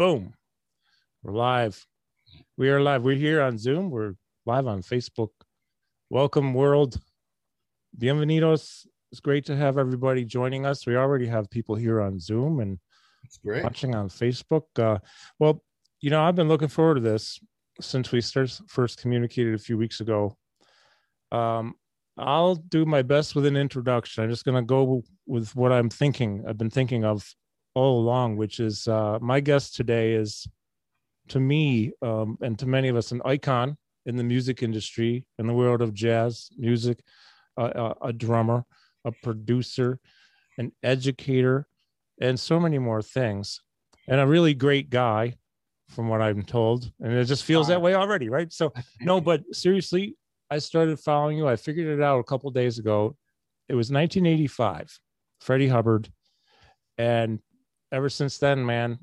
Boom. We're live. We are live. We're here on Zoom. We're live on Facebook. Welcome, world. Bienvenidos. It's great to have everybody joining us. We already have people here on Zoom and great. watching on Facebook. Uh, well, you know, I've been looking forward to this since we first first communicated a few weeks ago. Um, I'll do my best with an introduction. I'm just going to go with what I'm thinking. I've been thinking of all along, which is uh, my guest today is, to me um, and to many of us, an icon in the music industry, in the world of jazz music, uh, a, a drummer, a producer, an educator, and so many more things, and a really great guy, from what I'm told. And it just feels that way already, right? So, no, but seriously, I started following you. I figured it out a couple days ago. It was 1985, Freddie Hubbard, and ever since then, man,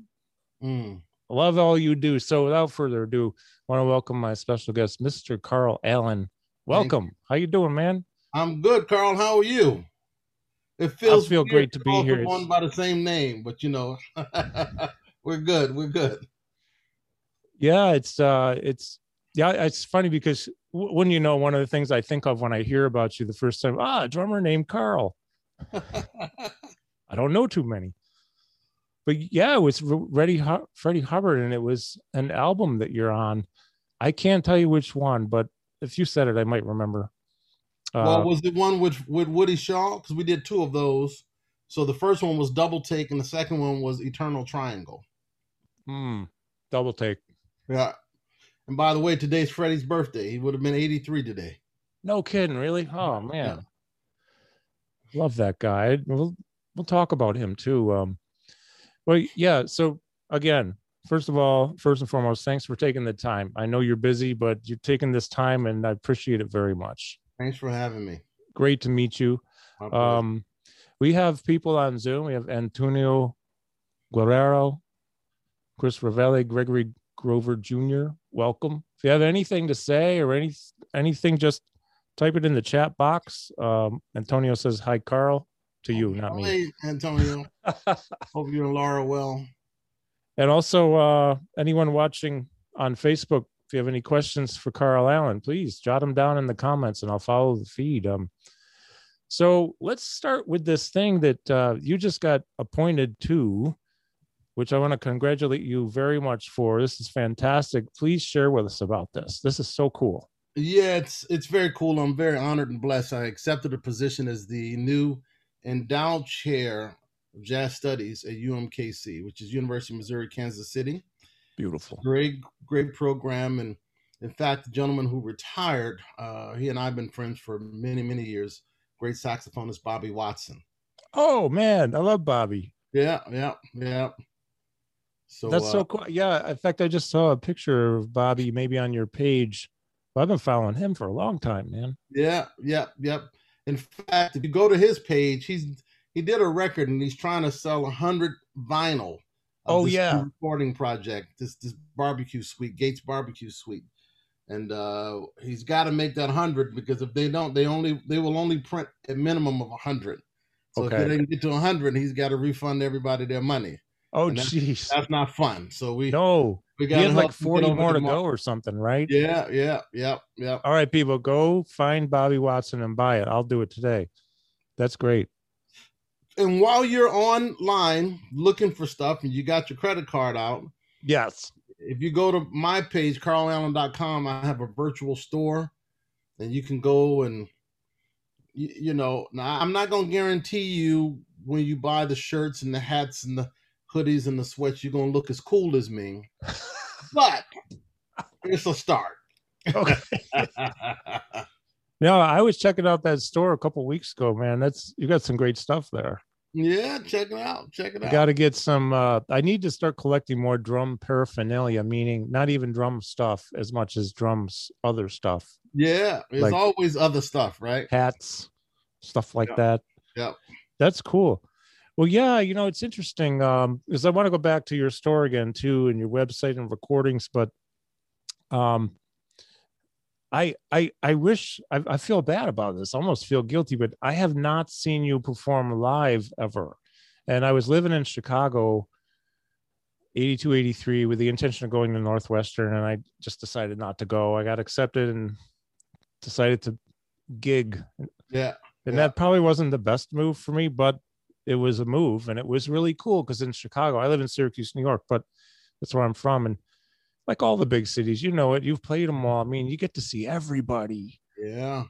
Mm. I love all you do. So, without further ado, I want to welcome my special guest, Mr. Carl Allen. Welcome. How you doing, man? I'm good, Carl. How are you? It feels feel great to be here. someone by the same name, but you know, we're good. We're good. Yeah, it's uh, it's yeah, it's funny because wouldn't you know, one of the things I think of when I hear about you the first time, ah, a drummer named Carl. I don't know too many. But yeah, it was Re- Freddie, Freddie Hubbard, and it was an album that you're on. I can't tell you which one, but if you said it, I might remember. Uh, well, was it one with with Woody Shaw? Because we did two of those. So the first one was Double Take, and the second one was Eternal Triangle. hmm, double take. Yeah. And by the way, today's Freddie's birthday. He would have been 83 today. No kidding, really? Oh man, love that guy. We'll we'll talk about him too. Um, well, yeah. So again, first of all, first and foremost, thanks for taking the time. I know you're busy, but you're taking this time, and I appreciate it very much. Thanks for having me. Great to meet you. Um, we have people on Zoom. We have Antonio Guerrero, Chris Ravelli, Gregory Grover Jr. Welcome. If you have anything to say or any anything, just type it in the chat box. Um, Antonio says hi, Carl, to you, not me. Hey, Antonio. Hope you and Laura well. And also, uh, anyone watching on Facebook, if you have any questions for Carl Allen, please jot them down in the comments, and I'll follow the feed. Um, so let's start with this thing that uh, you just got appointed to, which I want to congratulate you very much for. This is fantastic. Please share with us about this. This is so cool. Yeah, it's it's very cool. I'm very honored and blessed. I accepted a position as the new endowed chair of jazz studies at UMKC, which is University of Missouri Kansas City. Beautiful. Great, great program. And in fact, the gentleman who retired, uh, he and I have been friends for many, many years. Great saxophonist Bobby Watson. Oh man, I love Bobby. Yeah, yeah, yeah. So That's uh, so cool. Yeah. In fact, I just saw a picture of Bobby maybe on your page. I've been following him for a long time, man. Yeah, yep, yep. In fact, if you go to his page, he's he did a record and he's trying to sell a hundred vinyl. of Oh, this yeah. recording project. This this barbecue suite, Gates Barbecue Suite, and uh he's got to make that hundred because if they don't, they only they will only print a minimum of a hundred. So if they didn't get to a hundred, he's got to refund everybody their money. Oh, And that's- That's not fun. So we No, we he got had like 40 more to go or something, right? Yeah, yeah, yeah, yeah. All right, people, go find Bobby Watson and buy it. I'll do it today. That's great. and while you're online looking for stuff and you got your credit card out, Yes. if you go to my page, carlallen.com, I have a virtual store and you can go and, you, you know, now I'm not going to guarantee you when you buy the shirts and the hats and the hoodies and the sweats, you're to look as cool as me, but it's a start. Okay. No, I was checking out that store a couple weeks ago, man. That's you got some great stuff there. yeah, check it out. Check it I out. got to get some. uh I need to start collecting more drum paraphernalia, meaning not even drum stuff as much as drums other stuff, yeah, there's like- always other stuff, right? hats, stuff like Yeah. that. Yeah. That's cool. Well, yeah, you know, it's interesting. Um, because I want to go back to your store again too and your website and recordings, but um I I I wish I, I feel bad about this. I almost feel guilty, but I have not seen you perform live ever. And I was living in Chicago 82, 83 with the intention of going to Northwestern, and I just decided not to go. I got accepted and decided to gig. Yeah. And yeah. that probably wasn't the best move for me, but it was a move and it was really cool because in Chicago, I live in Syracuse, New York, but that's where I'm from. And like all the big cities, you know it, you've played them all. I mean, you get to see everybody. Yeah.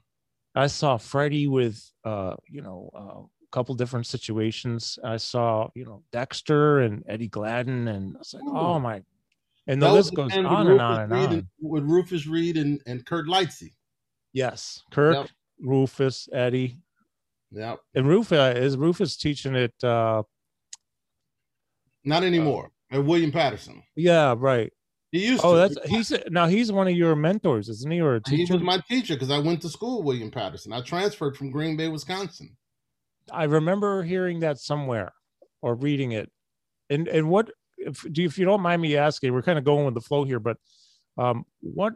I saw Freddie with, uh, you know, uh, a couple different situations. I saw, you know, Dexter and Eddie Gladden, and I was like, Ooh. oh my. And the That list goes the on and on and Reed on. with Rufus Reid and, and Kirk Lightsey. Yes. Kurt, Yep. Rufus, Eddie. Yep. And Rufus is Rufus teaching it uh Not anymore. and William Paterson. yeah, right. He used to Oh, to. that's he's now he's one of your mentors, isn't he? Or a teacher? he was my teacher because I went to school William Paterson. I transferred from Green Bay, Wisconsin. I remember hearing that somewhere or reading it. And and what if do you, if you don't mind me asking, we're kind of going with the flow here, but um what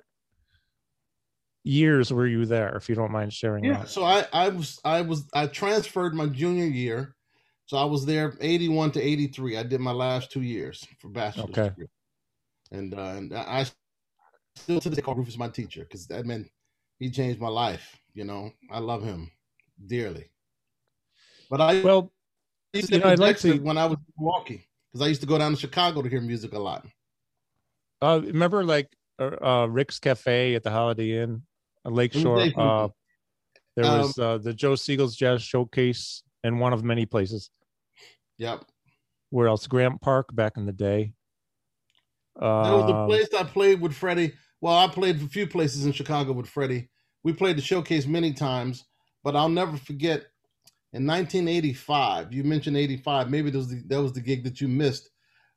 years were you there if you don't mind sharing Yeah. that? So I, I was I was I transferred my junior year. So I was there 81 to 83. I did my last two years for bachelor's Okay. degree. And uh, and I still to this day call Rufus my teacher because that meant he changed my life. You know, I love him dearly. But I Well, used to you know, I'd like to- when I was in Milwaukee because I used to go down to Chicago to hear music a lot. uh remember like uh, uh Rick's Cafe at the Holiday Inn, Lakeshore. Uh there Um, was uh the Joe Segal's Jazz Showcase and one of many places. Yep. Where else? Grant Park back in the day. Uh, that was the Um, place I played with Freddie. Well, I played a few places in Chicago with Freddie. We played the showcase many times, but I'll never forget in 1985. You mentioned 85. Maybe that was the, that was the gig that you missed.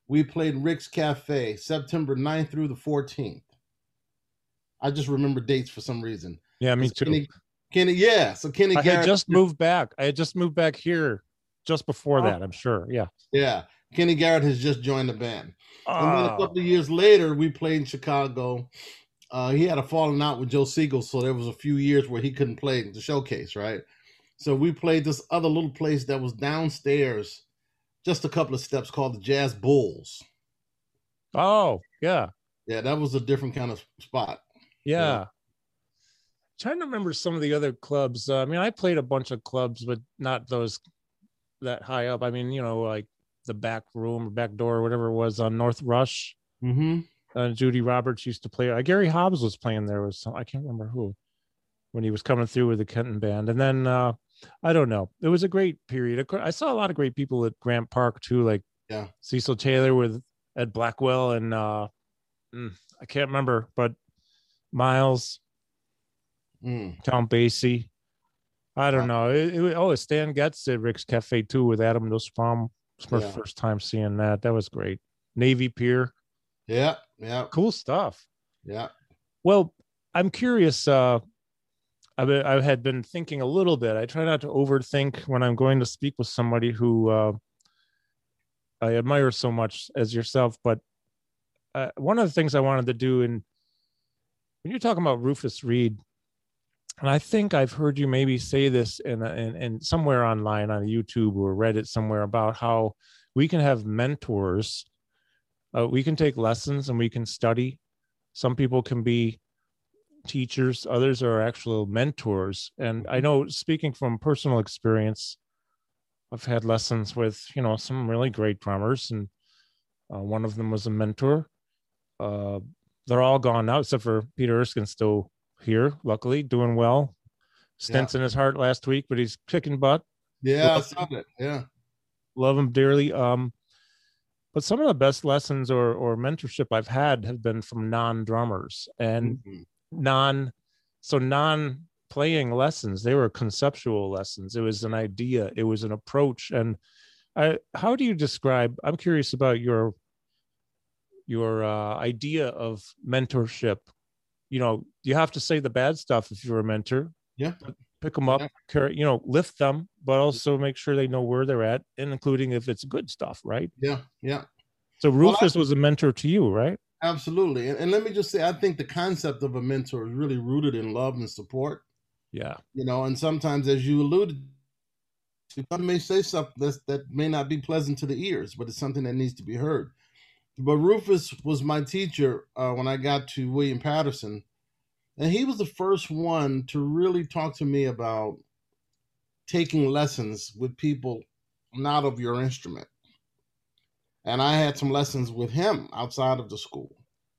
We played Rick's Cafe September 9th through the 14th. I just remember dates for some reason. yeah, me too. Kenny, Kenny, yeah. So Kenny I Garrett, had just moved back. I had just moved back here just before Oh. that, I'm sure. Yeah. yeah. Kenny Garrett has just joined the band. And then a Ah, couple of years later, we played in Chicago. Uh, he had a falling out with Joe Segal, so there was a few years where he couldn't play the showcase, right? So we played this other little place that was downstairs, just a couple of steps, called the Jazz Bulls. oh, yeah. Yeah, that was a different kind of spot. Yeah. Yeah. Trying to remember some of the other clubs. Uh, I mean, I played a bunch of clubs, but not those that high up. I mean, you know, like the back room or back door or whatever it was on North Rush. Mm-hmm. Uh, Judy Roberts used to play. Uh, Gary Hobbs was playing there. Was some, I can't remember who when he was coming through with the Kenton band. And then uh, I don't know. It was a great period. I saw a lot of great people at Grant Park too, like Yeah. Cecil Taylor with Ed Blackwell and uh, mm, I can't remember, but Miles, Mm. Tom Basie. I don't know. It, it, oh, Stan Getz at Rick's Cafe too with Adam Nussbaum. It's my Yeah. first time seeing that. That was great. Navy Pier, Yeah, yeah, cool stuff. yeah. Well, I'm curious. Uh, I, be- I had been thinking a little bit. I try not to overthink when I'm going to speak with somebody who uh, I admire so much as yourself. But uh, one of the things I wanted to do, and when you're talking about Rufus Reid, and I think I've heard you maybe say this in, a, in, in somewhere online on YouTube or Reddit somewhere about how we can have mentors. Uh, we can take lessons and we can study. Some people can be teachers, others are actual mentors. And I know, speaking from personal experience, I've had lessons with you know some really great drummers, and uh, one of them was a mentor. Uh, they're all gone now, except for Peter Erskine, still here, luckily, doing well. Stents in his heart last week, but he's kicking butt. Yeah, I saw that. Yeah. Love him dearly. Um, but some of the best lessons or or mentorship I've had have been from non-drummers and Mhm. non so non playing lessons they were conceptual lessons it was an idea it was an approach and i how do you describe i'm curious about your your uh, idea of mentorship you know you have to say the bad stuff if you're a mentor Yeah. pick them up Yeah. carry, you know lift them but also make sure they know where they're at and including if it's good stuff right Yeah, yeah. so Well, I- rufus was a mentor to you right Absolutely. And, and let me just say, I think the concept of a mentor is really rooted in love and support. yeah You know, and sometimes, as you alluded to, some may say something that's, that may not be pleasant to the ears, but it's something that needs to be heard. But Rufus was my teacher uh, when I got to William Paterson, and he was the first one to really talk to me about taking lessons with people not of your instrument. And I had some lessons with him outside of the school.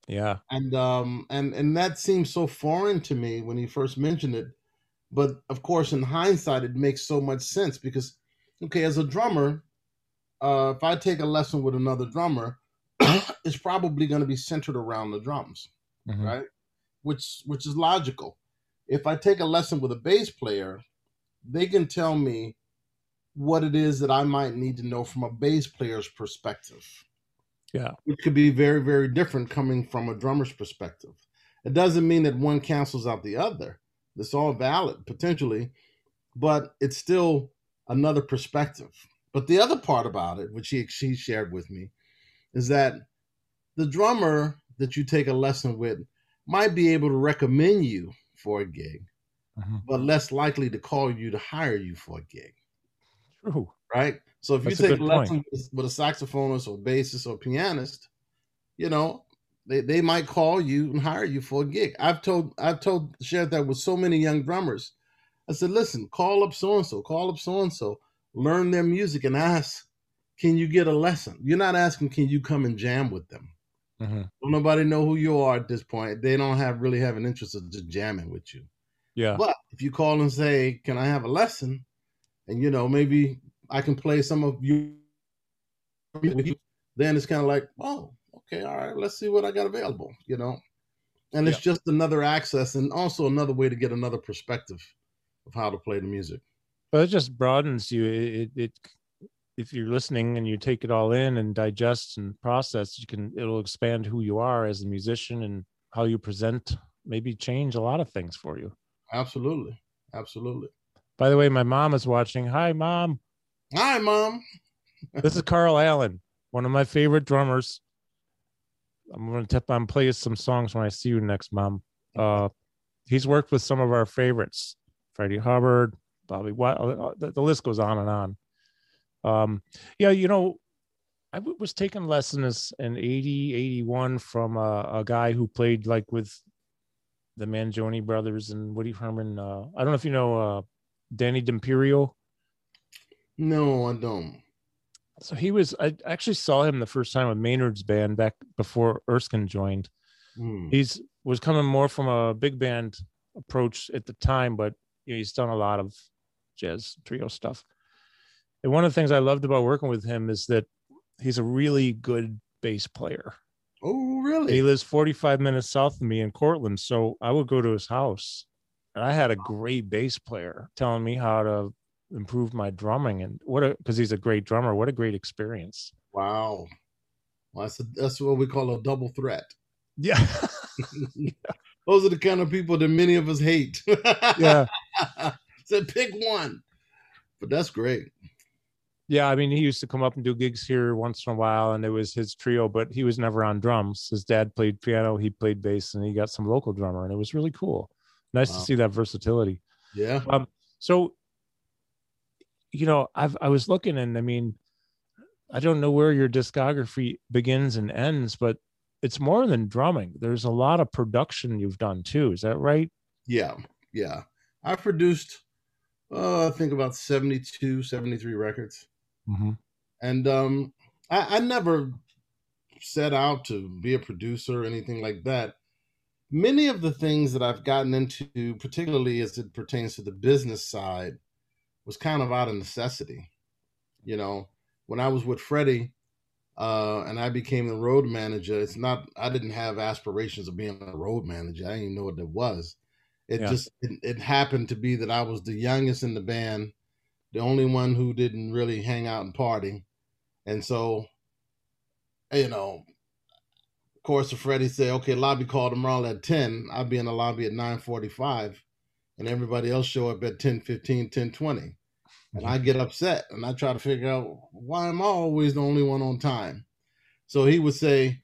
Yeah. And um and and that seemed so foreign to me when he first mentioned it. But of course in hindsight it makes so much sense because okay, as a drummer, uh if I take a lesson with another drummer, it's probably going to be centered around the drums, mm-hmm. right? Which which is logical. If I take a lesson with a bass player, they can tell me what it is that I might need to know from a bass player's perspective. Yeah. Which could be very, very different coming from a drummer's perspective. It doesn't mean that one cancels out the other. It's all valid potentially, but it's still another perspective. But the other part about it, which he, she shared with me, is that the drummer that you take a lesson with might be able to recommend you for a gig, mm-hmm. but less likely to call you to hire you for a gig. True. Right? So if That's you take a lesson with, with a saxophonist or bassist or pianist, you know, they, they might call you and hire you for a gig. I've told I've told shared that with so many young drummers. I said, listen, call up so and so, call up so and so, learn their music and ask, can you get a lesson? You're not asking, can you come and jam with them? Mm-hmm. Don't nobody know who you are at this point. They don't have really have an interest in just jamming with you. Yeah. But if you call and say, "Can I have a lesson?" and you know maybe I can play some of you, then it's kind of like, oh, okay, all right, let's see what I got available. You know, and it's yeah. just another access and also another way to get another perspective of how to play the music. But it just broadens you. It, it if you're listening and you take it all in and digest and process, you can it'll expand who you are as a musician and how you present. Maybe change a lot of things for you. Absolutely, absolutely. By the way, my mom is watching. Hi, mom. Hi, mom. this is Carl Allen, one of my favorite drummers. I'm going to tip on play some songs when I see you next, mom. Uh, he's worked with some of our favorites: Freddie Hubbard, Bobby White. Uh, the, the list goes on and on. Um, yeah, you know, I was taking lessons in 80, 81 from a, a, guy who played like with the Mangione brothers and Woody Herman. Uh, I don't know if you know uh, Danny D'Imperio. No, I don't. So he was. I actually saw him the first time with Maynard's band back before Erskine joined. Mm. He's was coming more from a big band approach at the time, but you know, he's done a lot of jazz trio stuff. And one of the things I loved about working with him is that he's a really good bass player. Oh, really? He lives 45 minutes south of me in Cortland. So I would go to his house and I had a great bass player telling me how to improve my drumming and what a because he's a great drummer. What a great experience. Wow. Well, that's, a, that's what we call a double threat. Yeah. yeah. Those are the kind of people that many of us hate. yeah. Said pick one. But that's great. Yeah, I mean, he used to come up and do gigs here once in a while, and it was his trio, but he was never on drums. His dad played piano, he played bass, and he got some local drummer, and it was really cool. Nice wow. to see that versatility. Yeah. Um, so, you know, I've I was looking, and I mean, I don't know where your discography begins and ends, but it's more than drumming. There's a lot of production you've done too. Is that right? Yeah, yeah. I produced, uh, I think about 72, 73 records. Mm-hmm. And um, I, I never set out to be a producer or anything like that. Many of the things that I've gotten into, particularly as it pertains to the business side, was kind of out of necessity. You know, when I was with Freddie uh, and I became the road manager, it's not, I didn't have aspirations of being a road manager. I didn't even know what that was. It yeah. just, it, it happened to be that I was the youngest in the band the only one who didn't really hang out and party. And so, you know, of course, if Freddie said, okay, lobby call tomorrow at 10, I'll be in the lobby at 945 and everybody else show up at 10, 15, 10, 20. And I get upset and I try to figure out why am I always the only one on time? So he would say,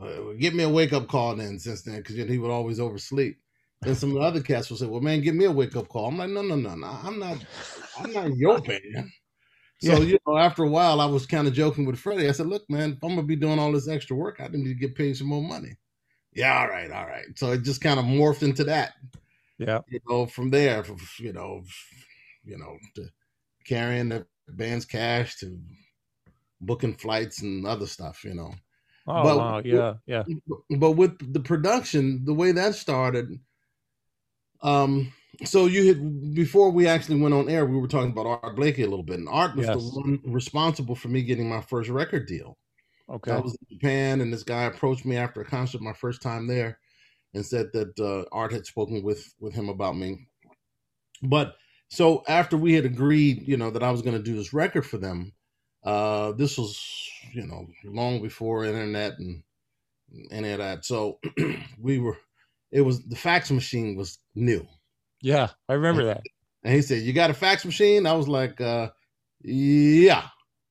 uh, get me a wake up call then since then, because he would always oversleep. Then some of the other cats will say, "Well, man, give me a wake up call." I'm like, "No, no, no, no. I'm not. I'm not your band." So yeah. you know, after a while, I was kind of joking with Freddie. I said, "Look, man, if I'm gonna be doing all this extra work, I need to get paid some more money." Yeah, all right, all right. So it just kind of morphed into that. Yeah, you know, from there, you know, you know, to carrying the band's cash to booking flights and other stuff, you know. Oh but, wow, yeah, yeah. But with the production, the way that started, um, so you had before we actually went on air, we were talking about Art Blakey a little bit, and Art was yes. the one responsible for me getting my first record deal. Okay, I was in Japan, and this guy approached me after a concert, my first time there, and said that uh, Art had spoken with with him about me. But so after we had agreed, you know, that I was going to do this record for them, uh, this was, you know, long before internet and any of that. So we were, it was the fax machine was new. Yeah, I remember that. And he said, "You got a fax machine?" I was like, uh, "Yeah,"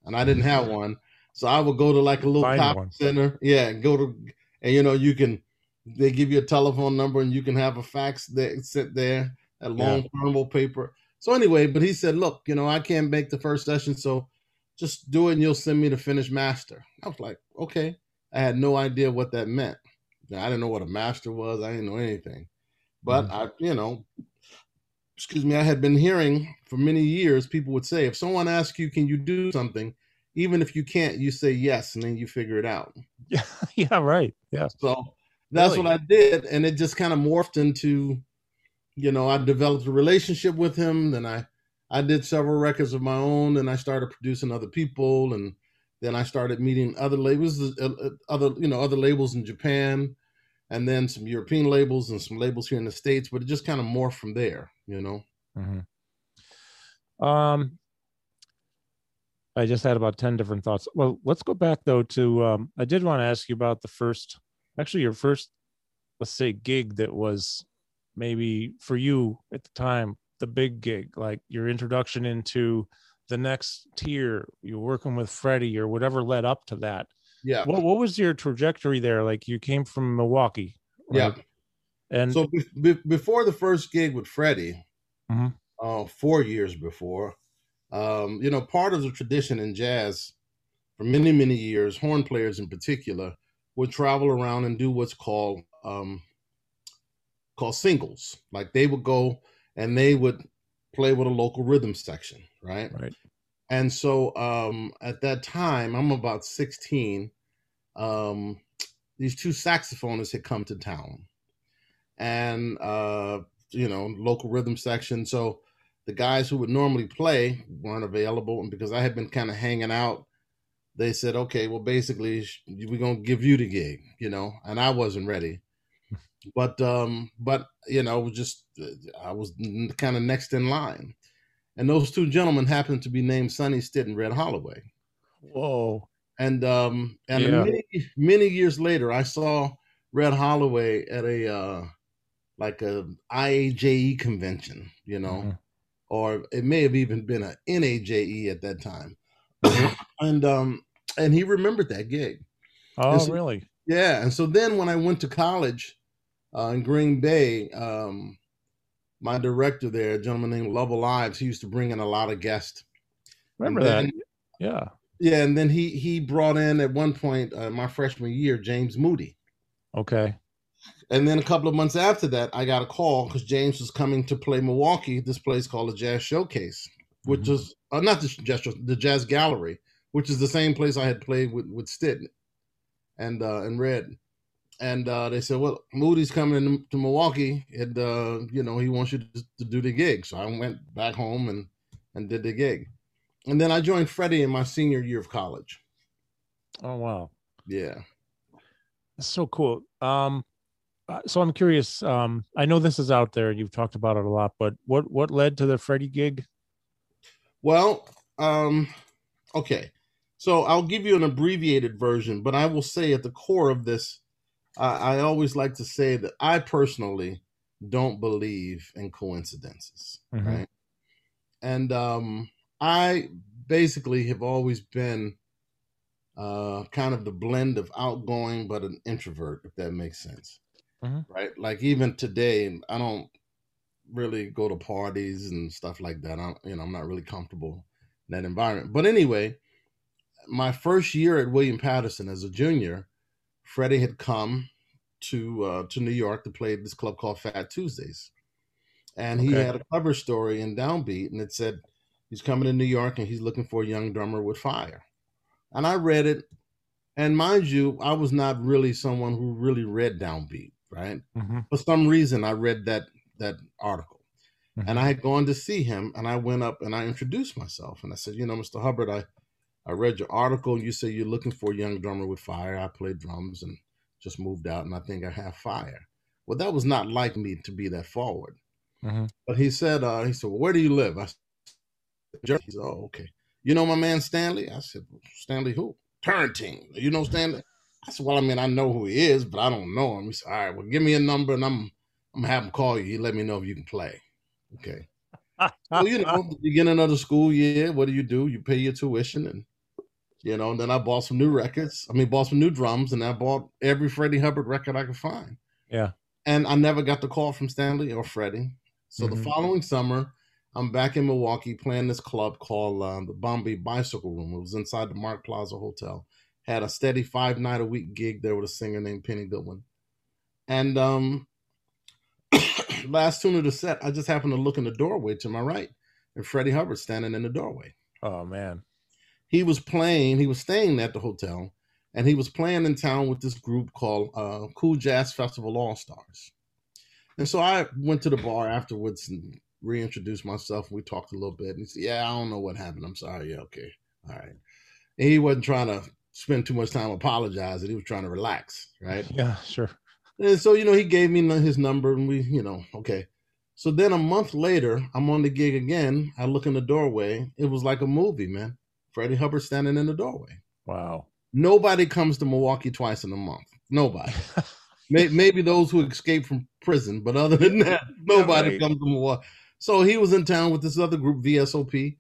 and I didn't have one, so I would go to like a little copy center. Yeah, and go to, and you know, you can. They give you a telephone number, and you can have a fax that sit there, a long yeah. paper. So anyway, but he said, "Look, you know, I can't make the first session, so just do it and you'll send me the finished master. I was like, okay. I had no idea what that meant. I didn't know what a master was. I didn't know anything. But mm-hmm. I, you know, excuse me, I had been hearing for many years people would say, if someone asks you, can you do something? Even if you can't, you say yes, and then you figure it out. Yeah, yeah, right. Yeah. So that's really? what I did. And it just kind of morphed into, you know, I developed a relationship with him. Then I I did several records of my own, and I started producing other people, and then I started meeting other labels, uh, uh, other you know other labels in Japan, and then some European labels and some labels here in the states. But it just kind of morphed from there, you know. Mm-hmm. Um, I just had about ten different thoughts. Well, let's go back though to um, I did want to ask you about the first, actually your first, let's say gig that was maybe for you at the time the big gig, like your introduction into the next tier, you're working with Freddie or whatever led up to that. Yeah. What what was your trajectory there? Like you came from Milwaukee. Right? Yeah. And so be- be- before the first gig with Freddie, mm-hmm. uh, four years before, um, you know, part of the tradition in jazz for many, many years, horn players in particular, would travel around and do what's called um, called singles. Like they would go and they would play with a local rhythm section, right? Right. And so um, at that time, I'm about 16. Um, these two saxophonists had come to town, and uh, you know, local rhythm section. So the guys who would normally play weren't available, and because I had been kind of hanging out, they said, "Okay, well, basically, we're gonna give you the gig," you know, and I wasn't ready but um, but you know, was just I was kind of next in line, and those two gentlemen happened to be named Sonny Stitt and Red Holloway. Whoa! And um, and yeah. many many years later, I saw Red Holloway at a uh, like a IAJE convention, you know, mm-hmm. or it may have even been a NAJE at that time, mm-hmm. and um, and he remembered that gig. Oh, so, really? Yeah, and so then when I went to college uh, in Green Bay, um, my director there, a gentleman named Lovell Ives, he used to bring in a lot of guests. Remember then, that? Yeah. Yeah, and then he he brought in at one point uh, my freshman year James Moody. Okay. And then a couple of months after that, I got a call because James was coming to play Milwaukee. This place called the Jazz Showcase, which mm-hmm. is uh, not the jazz the Jazz Gallery, which is the same place I had played with with Stitt and uh, and Red and uh, they said, "Well, Moody's coming to Milwaukee, and uh, you know he wants you to, to, do the gig." So I went back home and and did the gig, and then I joined Freddie in my senior year of college. Oh wow! Yeah, that's so cool. Um, so I'm curious. Um, I know this is out there, and you've talked about it a lot, but what what led to the Freddie gig? Well, um, okay. So I'll give you an abbreviated version, but I will say at the core of this I, I always like to say that I personally don't believe in coincidences, mm-hmm. right? And um, I basically have always been uh, kind of the blend of outgoing but an introvert, if that makes sense, mm-hmm. right? Like even today, I don't really go to parties and stuff like that. I'm, you know, I'm not really comfortable in that environment. But anyway, my first year at William Paterson as a junior, Freddie had come to uh, to New York to play this club called Fat Tuesdays, and he had a cover story in Downbeat, and it said he's coming to New York and he's looking for a young drummer with fire. And I read it, and mind you, I was not really someone who really read Downbeat, right? Mhm. For some reason, I read that that article, Mhm. and I had gone to see him, and I went up and I introduced myself, and I said, you know, Mr. Hubbard, I I read your article. You say you're looking for a young drummer with fire. I play drums and just moved out, and I think I have fire. Well, that was not like me to be that forward. Mhm. But he said, uh, he said, well, where do you live? I said, Jersey. He said, oh, okay. You know my man Stanley? I said, Stanley who? Turrentine. You know Stanley? I said, well, I mean, I know who he is, but I don't know him. He said, all right, well, give me a number and I'm I'm gonna have him call you. He let me know if you can play. Okay. Well, you know, the beginning of the school year, what do you do? You pay your tuition and you know, and then I bought some new records. I mean, bought some new drums, and I bought every Freddie Hubbard record I could find. Yeah. And I never got the call from Stanley or Freddie. So the Mhm. following summer, I'm back in Milwaukee playing this club called uh, the Bombay Bicycle Room. It was inside the Marc Plaza Hotel. Had a steady five night a week gig there with a singer named Penny Goodwin. And um, last tune of the set, I just happened to look in the doorway to my right, and Freddie Hubbard standing in the doorway oh man. he was playing, he was staying at the hotel, and he was playing in town with this group called uh, Cool Jazz Festival All Stars. And so I went to the bar afterwards and reintroduced myself. We talked a little bit, and he said, "Yeah, I don't know what happened. I'm sorry. Yeah, okay, all right." And he wasn't trying to spend too much time apologizing. He was trying to relax, right? Yeah, sure. And so, you know, he gave me his number and we, you know, okay. So then a month later, I'm on the gig again. I look in the doorway. It was like a movie, man. Freddie Hubbard standing in the doorway. Wow. Nobody comes to Milwaukee twice in a month. Nobody. Maybe those who escape from prison, but other than that, nobody right. comes to Milwaukee. So he was in town with this other group, VSOP,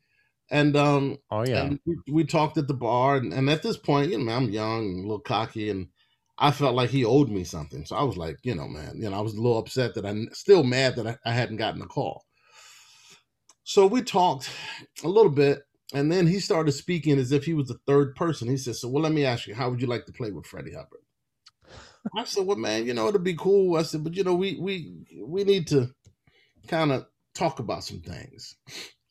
and um, Oh yeah. we, we talked at the bar, and, and at this point, you know, I'm young and a little cocky, and I felt like he owed me something. So I was like, you know, man, you know, I was a little upset that I'm still mad that I, I hadn't gotten a call. So we talked a little bit, and then he started speaking as if he was the third person. He said, "So, well, let me ask you, how would you like to play with Freddie Hubbard?" I said, "Well, man, you know, it'd be cool." I said, "But you know, we we we need to kind of talk about some things."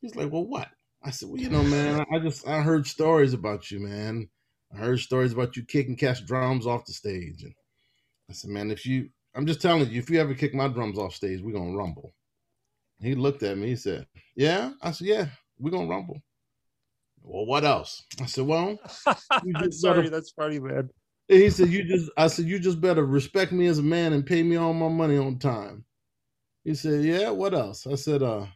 He's like, "Well, what?" I said, "Well, you know, man, I just I heard stories about you, man. I heard stories about you kicking cast drums off the stage." And I said, "Man, if you, I'm just telling you, if you ever kick my drums off stage, we're gonna rumble." He looked at me. He said, "Yeah." I said, "Yeah, we're gonna rumble." Well, what else? I said, "Well." Sorry, better- that's funny, man. And he said, "You just," I said, "You just better respect me as a man and pay me all my money on time." He said, "Yeah, what else?" I said, "Uh,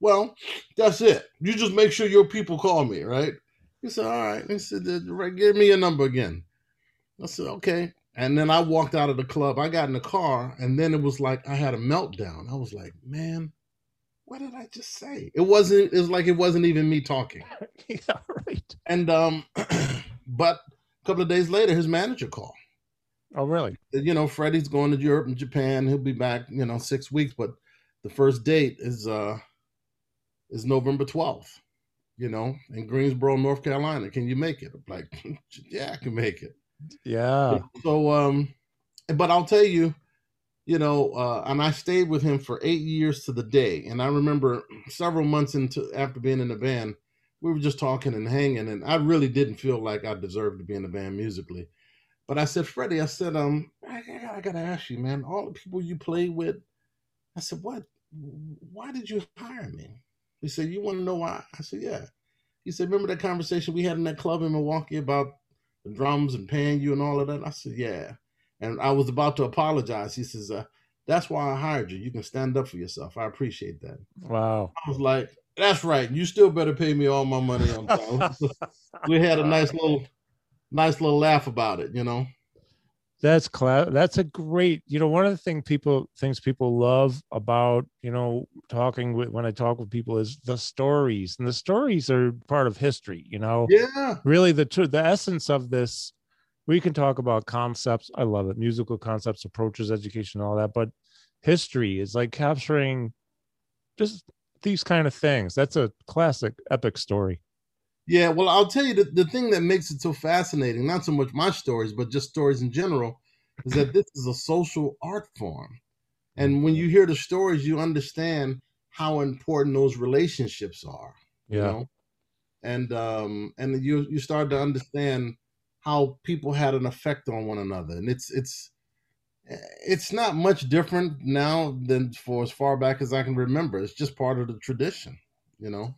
well, that's it. You just make sure your people call me, right?" He said, "All right." He said, "Uh, "Right, give me your number again." I said, "Okay." And then I walked out of the club. I got in the car, and then it was like I had a meltdown. I was like, "Man, what did I just say?" It wasn't. It was like it wasn't even me talking. yeah, right. And um, but a couple of days later, his manager called Oh really? you know, Freddie's going to Europe and Japan. He'll be back, you know, six weeks. But the first date is uh is November twelfth. You know, in Greensboro, North Carolina. Can you make it? I'm like, yeah, I can make it. Yeah. So, um, but I'll tell you, you know, uh, and I stayed with him for eight years to the day. And I remember several months into after being in the band, we were just talking and hanging, and I really didn't feel like I deserved to be in the band musically. But I said, Freddie, I said, um, I, I gotta- ask you, man, all the people you play with, I said, what? Why did you hire me? He said, you want to know why? I said, yeah. He said, remember that conversation we had in that club in Milwaukee about the drums and paying you and all of that? I said, yeah. And I was about to apologize. He says, uh, that's why I hired you. You can stand up for yourself. I appreciate that. Wow. I was like, that's right. You still better pay me all my money on time. we had a nice little, nice little laugh about it, you know. That's class. That's a great. You know, one of the thing people things people love about you know talking with when I talk with people is the stories, and the stories are part of history. You know, Yeah, really the tr- the essence of this. We can talk about concepts. I love it, musical concepts, approaches, education, all that. But history is like capturing just these kind of things. That's a classic epic story. Yeah, well, I'll tell you the, the thing that makes it so fascinating, not so much my stories, but just stories in general, is that this is a social art form. And when you hear the stories, you understand how important those relationships are. Yeah. You know? And um and you you start to understand how people had an effect on one another. And it's it's it's not much different now than for as far back as I can remember. It's just part of the tradition, you know.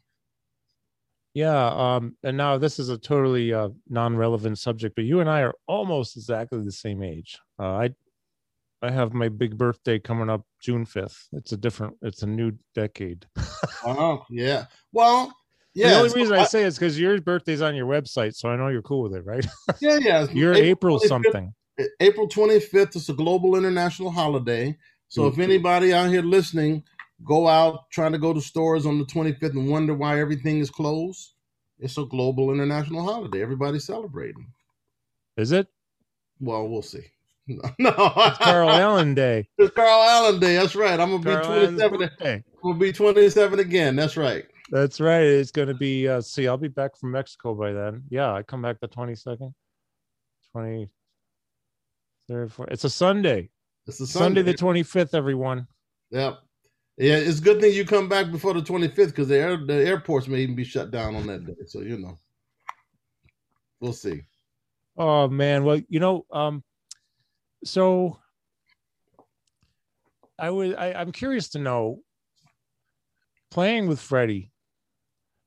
Yeah, um, and now this is a totally uh, non-relevant subject, but you and I are almost exactly the same age. Uh, I I have my big birthday coming up June fifth. It's a different, it's a new decade. oh yeah, well, yeah. The only reason I, I say is because your birthday's on your website, so I know you're cool with it, right? Yeah, yeah. you're April, April something. April 25th is a global international holiday. So mm-hmm. if anybody out here listening go out trying to go to stores on the 25th and wonder why everything is closed, it's a global international holiday. Everybody's celebrating. Is it? Well, we'll see. No, it's Carl Allen Day. It's Carl Allen Day. That's right. I'm gonna Carl be 27. I'm gonna be 27 again. That's right. That's right. It's gonna be. Uh, see, I'll be back from Mexico by then. Yeah, I come back the 22nd. 20. It's a Sunday. It's a Sunday. Sunday the 25th. Everyone. Yep. Yeah, it's a good thing you come back before the 25th because the air, the airports may even be shut down on that day. So you know, we'll see. Oh man, well you know, um, so I was I, I'm curious to know playing with Freddie.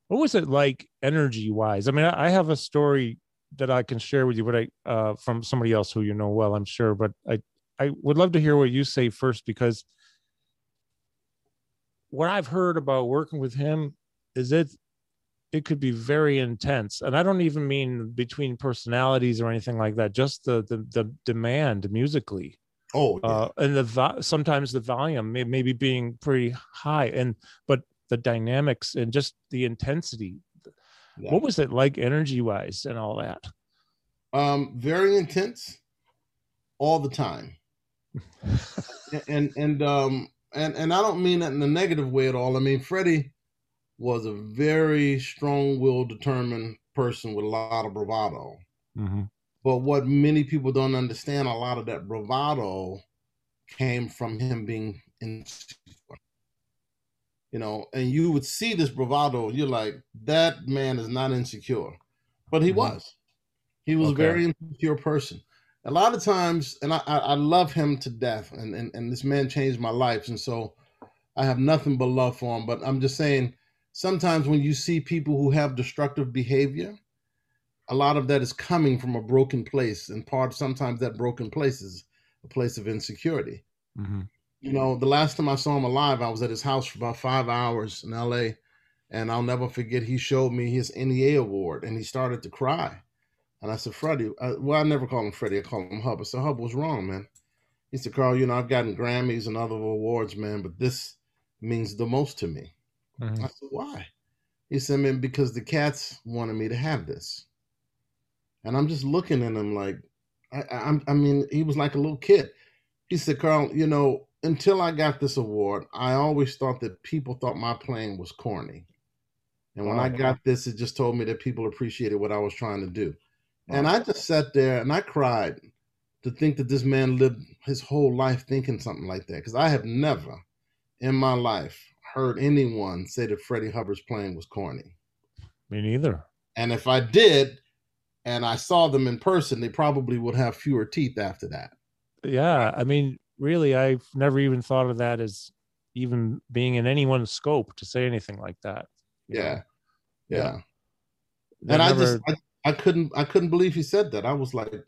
What was it like energy wise? I mean, I, I have a story that I can share with you, but I uh, from somebody else who you know well, I'm sure. But I I would love to hear what you say first because what I've heard about working with him is it it could be very intense and i don't even mean between personalities or anything like that just the the, the demand musically oh yeah. uh, and the sometimes the volume may, maybe being pretty high and but the dynamics and just the intensity yeah. what was it like energy wise and all that um very intense all the time and and um and and I don't mean that in a negative way at all. I mean, Freddie was a very strong-willed, determined person with a lot of bravado. Mm-hmm. But what many people don't understand, a lot of that bravado came from him being insecure. You know, and you would see this bravado, you're like, that man is not insecure. But he mm-hmm. was. He was okay. a very insecure person a lot of times, and I, I love him to death, and, and, and this man changed my life. And so I have nothing but love for him. But I'm just saying, sometimes when you see people who have destructive behavior, a lot of that is coming from a broken place. And part sometimes that broken place is a place of insecurity. Mm-hmm. You know, the last time I saw him alive, I was at his house for about five hours in LA. And I'll never forget, he showed me his NEA award and he started to cry. And I said, Freddie, I, well, I never call him Freddie. I call him Hub. I said, Hub, what's wrong, man? He said, Carl, you know, I've gotten Grammys and other awards, man, but this means the most to me. Mm-hmm. I said, why? He said, man, because the cats wanted me to have this. And I'm just looking at him like, I, I, I mean, he was like a little kid. He said, Carl, you know, until I got this award, I always thought that people thought my playing was corny. And when oh, I got this, it just told me that people appreciated what I was trying to do. And I just sat there and I cried to think that this man lived his whole life thinking something like that. Because I have never in my life heard anyone say that Freddie Hubbard's playing was corny. Me neither. And if I did, and I saw them in person, they probably would have fewer teeth after that. Yeah. I mean, really, I've never even thought of that as even being in anyone's scope to say anything like that. Yeah. yeah. Yeah. And never... I just, I, I couldn't I couldn't believe he said that. I was like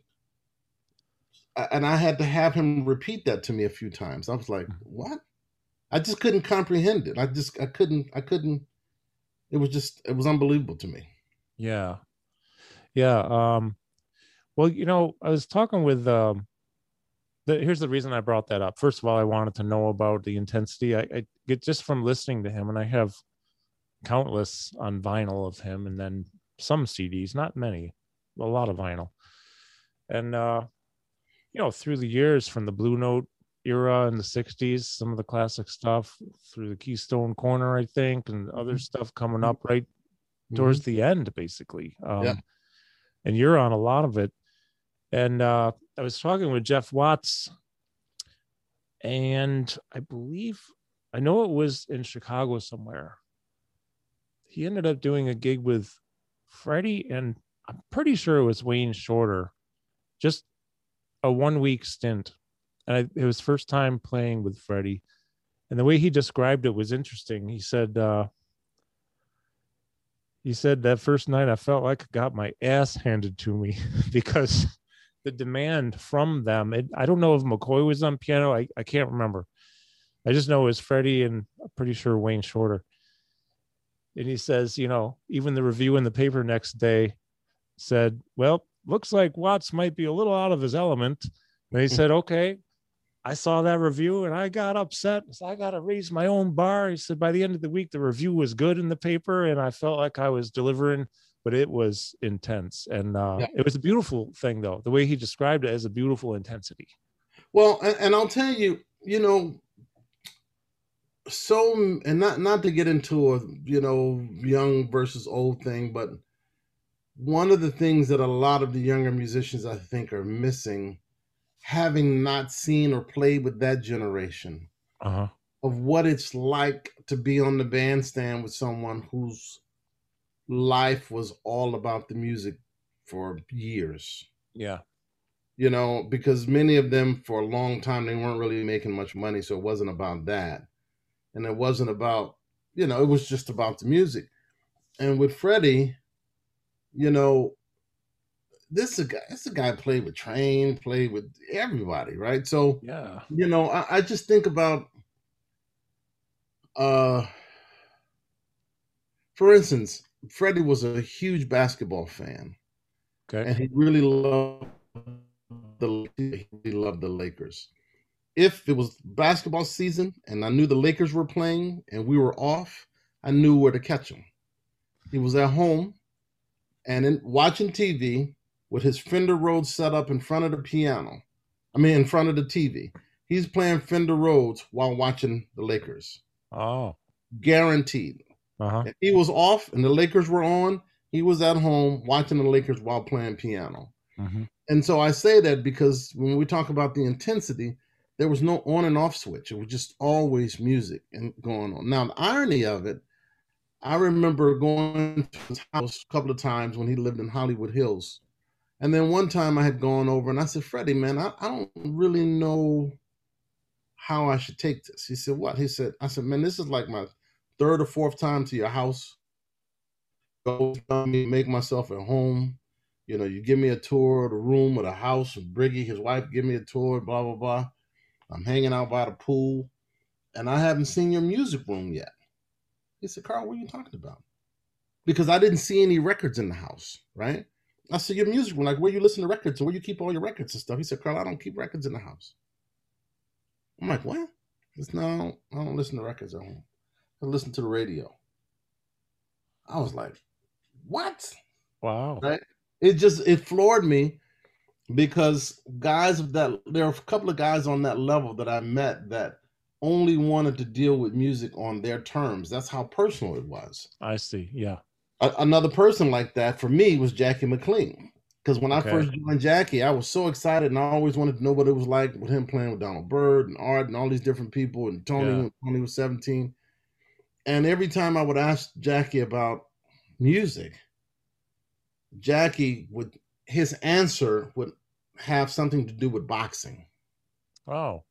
and I had to have him repeat that to me a few times. I was like. "What?" I just couldn't comprehend it. I just I couldn't I couldn't it was just it was unbelievable to me. Yeah. Yeah, um well, you know, I was talking with um the, here's the reason I brought that up. First of all, I wanted to know about the intensity. I, I get just from listening to him, and I have countless on vinyl of him, and then some CDs, not many, a lot of vinyl. And uh, you know, through the years from the Blue Note era in the 60s, some of the classic stuff through the Keystone Corner, I think, and other mm-hmm. stuff coming up right towards mm-hmm. the end, basically. Um, yeah. And you're on a lot of it. And uh, I was talking with Jeff Watts, and I believe I know it was in Chicago somewhere. He ended up doing a gig with Freddie, and I'm pretty sure it was Wayne Shorter, just a one week stint. And I, it was first time playing with Freddie. And the way he described it was interesting. He said, uh, he said that first night I felt like I got my ass handed to me because the demand from them. It, I don't know if McCoy was on piano. I, I can't remember. I just know it was Freddie and I'm pretty sure Wayne Shorter. And he says, you know, even the review in the paper next day said, well, looks like Watts might be a little out of his element. And he said, okay, I saw that review and I got upset. So I got to raise my own bar. He said by the end of the week, the review was good in the paper and I felt like I was delivering, but it was intense. And uh, yeah. it was a beautiful thing, though. The way he described it as a beautiful intensity. Well, and, and I'll tell you, you know, so and not not to get into a you know young versus old thing, but one of the things that a lot of the younger musicians I think are missing having not seen or played with that generation uh-huh. of what it's like to be on the bandstand with someone whose life was all about the music for years. Yeah. You know, because many of them for a long time they weren't really making much money, so it wasn't about that. And it wasn't about, you know, it was just about the music. And with Freddie, you know, this is a guy. This is a guy played with Trane, played with everybody, right? So yeah, you know, I, I just think about, uh, for instance, Freddie was a huge basketball fan, okay, and he really loved the he loved the Lakers. If it was basketball season and I knew the Lakers were playing and we were off, I knew where to catch him. He was at home and in watching TV, with his Fender Rhodes set up in front of the piano. I mean, in front of the TV. He's playing Fender Rhodes while watching the Lakers. Oh, guaranteed. Uh-huh. If he was off and the Lakers were on, he was at home watching the Lakers while playing piano. Mm-hmm. And so I say that because when we talk about the intensity, there was no on and off switch. It was just always music and going on. Now, the irony of it, I remember going to his house a couple of times when he lived in Hollywood Hills and then one time I had gone over and I said, Freddie, man, I, I don't really know how I should take this. He said, What? He said, I said, Man, this is like my third or fourth time to your house. Go me, make myself at home. You know, you give me a tour of the room or the house, and Briggy, his wife, give me a tour, blah, blah, blah. I'm hanging out by the pool, and I haven't seen your music room yet. He said, Carl, what are you talking about? Because I didn't see any records in the house, right? I said, your music room, like where you listen to records and where you keep all your records and stuff. He said, Carl, I don't keep records in the house. I'm like, what? He said, no, I don't listen to records at home. I listen to the radio. I was like, what? Wow. Right? It just it floored me because guys that there are a couple of guys on that level that I met that only wanted to deal with music on their terms. That's how personal it was. I see. Yeah a, another person like that for me was Jackie McLean. Because when okay. I first joined Jackie, I was so excited and I always wanted to know what it was like with him playing with Donald Byrd and Art and all these different people and Tony yeah. when Tony was 17. And every time I would ask Jackie about music, Jackie would his answer would have something to do with boxing. Oh.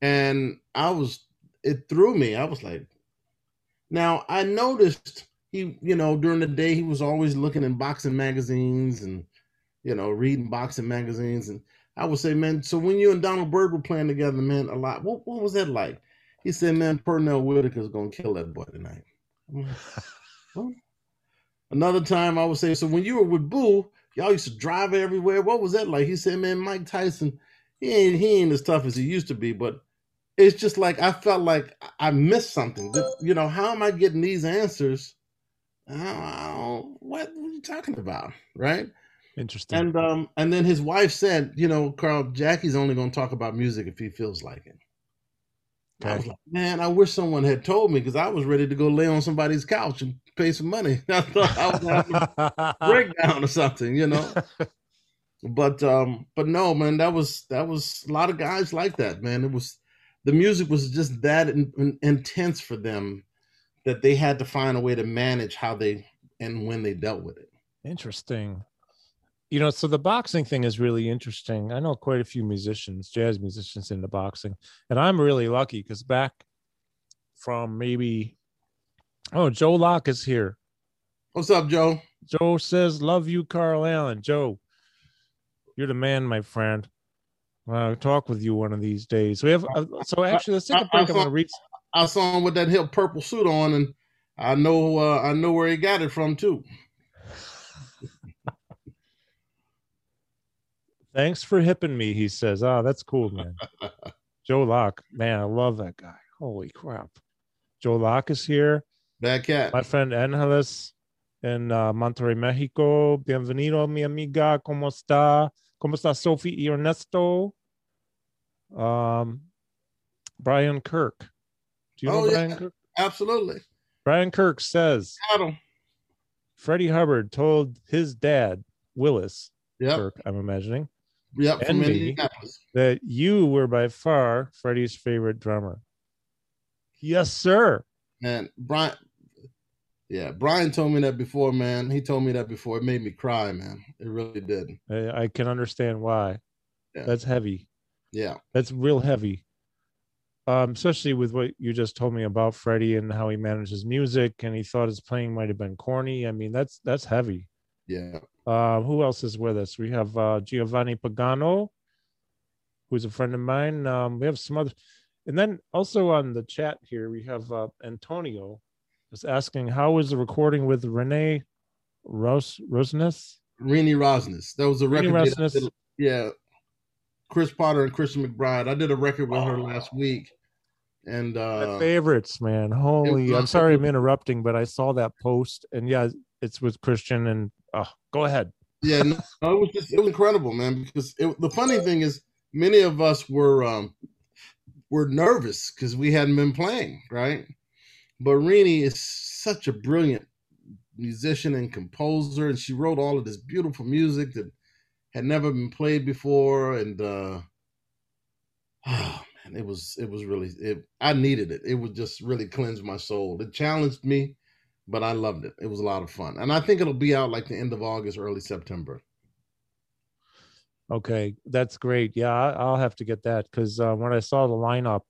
And I was it threw me. I was like, now I noticed he, you know, during the day he was always looking in boxing magazines and, you know, reading boxing magazines. And I would say, man, so when you and Donald Byrd were playing together, man, a lot. What what was that like? He said, man, Pernell Whitaker's gonna kill that boy tonight. Another time I would say, so when you were with Bu, y'all used to drive everywhere. What was that like? He said, man, Mike Tyson, he ain't he ain't as tough as he used to be, but it's just like I felt like I missed something. You know, how am I getting these answers oh, what, are you talking about? Right? Interesting. And um, and then his wife said, you know, Carl, Jackie's only going to talk about music if he feels like it. I was like, man, I wish someone had told me because I was ready to go lay on somebody's couch and pay some money. I thought I was having a breakdown or something, you know. but um, but no, man, that was that was a lot of guys like that, man. It was the music was just that in, in, intense for them that they had to find a way to manage how they and when they dealt with it. Interesting. You know, so the boxing thing is really interesting. I know quite a few musicians, jazz musicians into boxing, and I'm really lucky because back from maybe, oh, Joe Locke is here. What's up, Joe? Joe says, "Love you, Carl Allen." Joe, you're the man, my friend. I'll talk with you one of these days. We have uh, so actually let's take a break. I, I, am gonna. I saw him with that hip purple suit on, and I know uh, I know where he got it from too. Thanks for hipping me, he says. Oh, that's cool, man. Joe Locke, man, I love that guy. Holy crap. Joe Locke is here. Bad cat. My friend Angeles in uh, Monterrey, Mexico. Bienvenido, mi amiga. ¿Cómo está? ¿Cómo está Sophie y Ernesto? Um, Brian Kirk. Do you know oh, Brian yeah. Kirk? Absolutely. Brian Kirk says Adam. Freddie Hubbard told his dad, Willis yep. Kirk, I'm imagining, yep, and me, that you were by far Freddie's favorite drummer. Yes, sir. And Brian, yeah, Brian told me that before, man. He told me that before. It made me cry, man. It really did. I, I can understand why. Yeah. That's heavy. Yeah. That's real heavy. Um, especially with what you just told me about Freddie and how he manages music and he thought his playing might have been corny. I mean, that's that's heavy. Yeah. Uh, who else is with us? We have uh, Giovanni Pagano, who's a friend of mine. Um, we have some other, and then also on the chat here we have uh, Antonio, is asking how was the recording with Renee Ros Rosnes? Renee Rosnes. That was a record. yeah, Chris Potter and Christian McBride. I did a record with oh. her last week. And uh My favorites, man. Holy I'm sorry I'm interrupting, but I saw that post and yeah, it's with Christian and oh, go ahead. yeah, no, it was just it was incredible, man. Because it, the funny thing is, many of us were um were nervous because we hadn't been playing, right? But Rini is such a brilliant musician and composer, and she wrote all of this beautiful music that had never been played before, and uh, oh man, it was it was really it. I needed it. It would just really cleanse my soul. It challenged me, but I loved it. It was a lot of fun, and I think it'll be out like the end of August, early September. Okay, that's great. Yeah, I'll have to get that because uh, when I saw the lineup,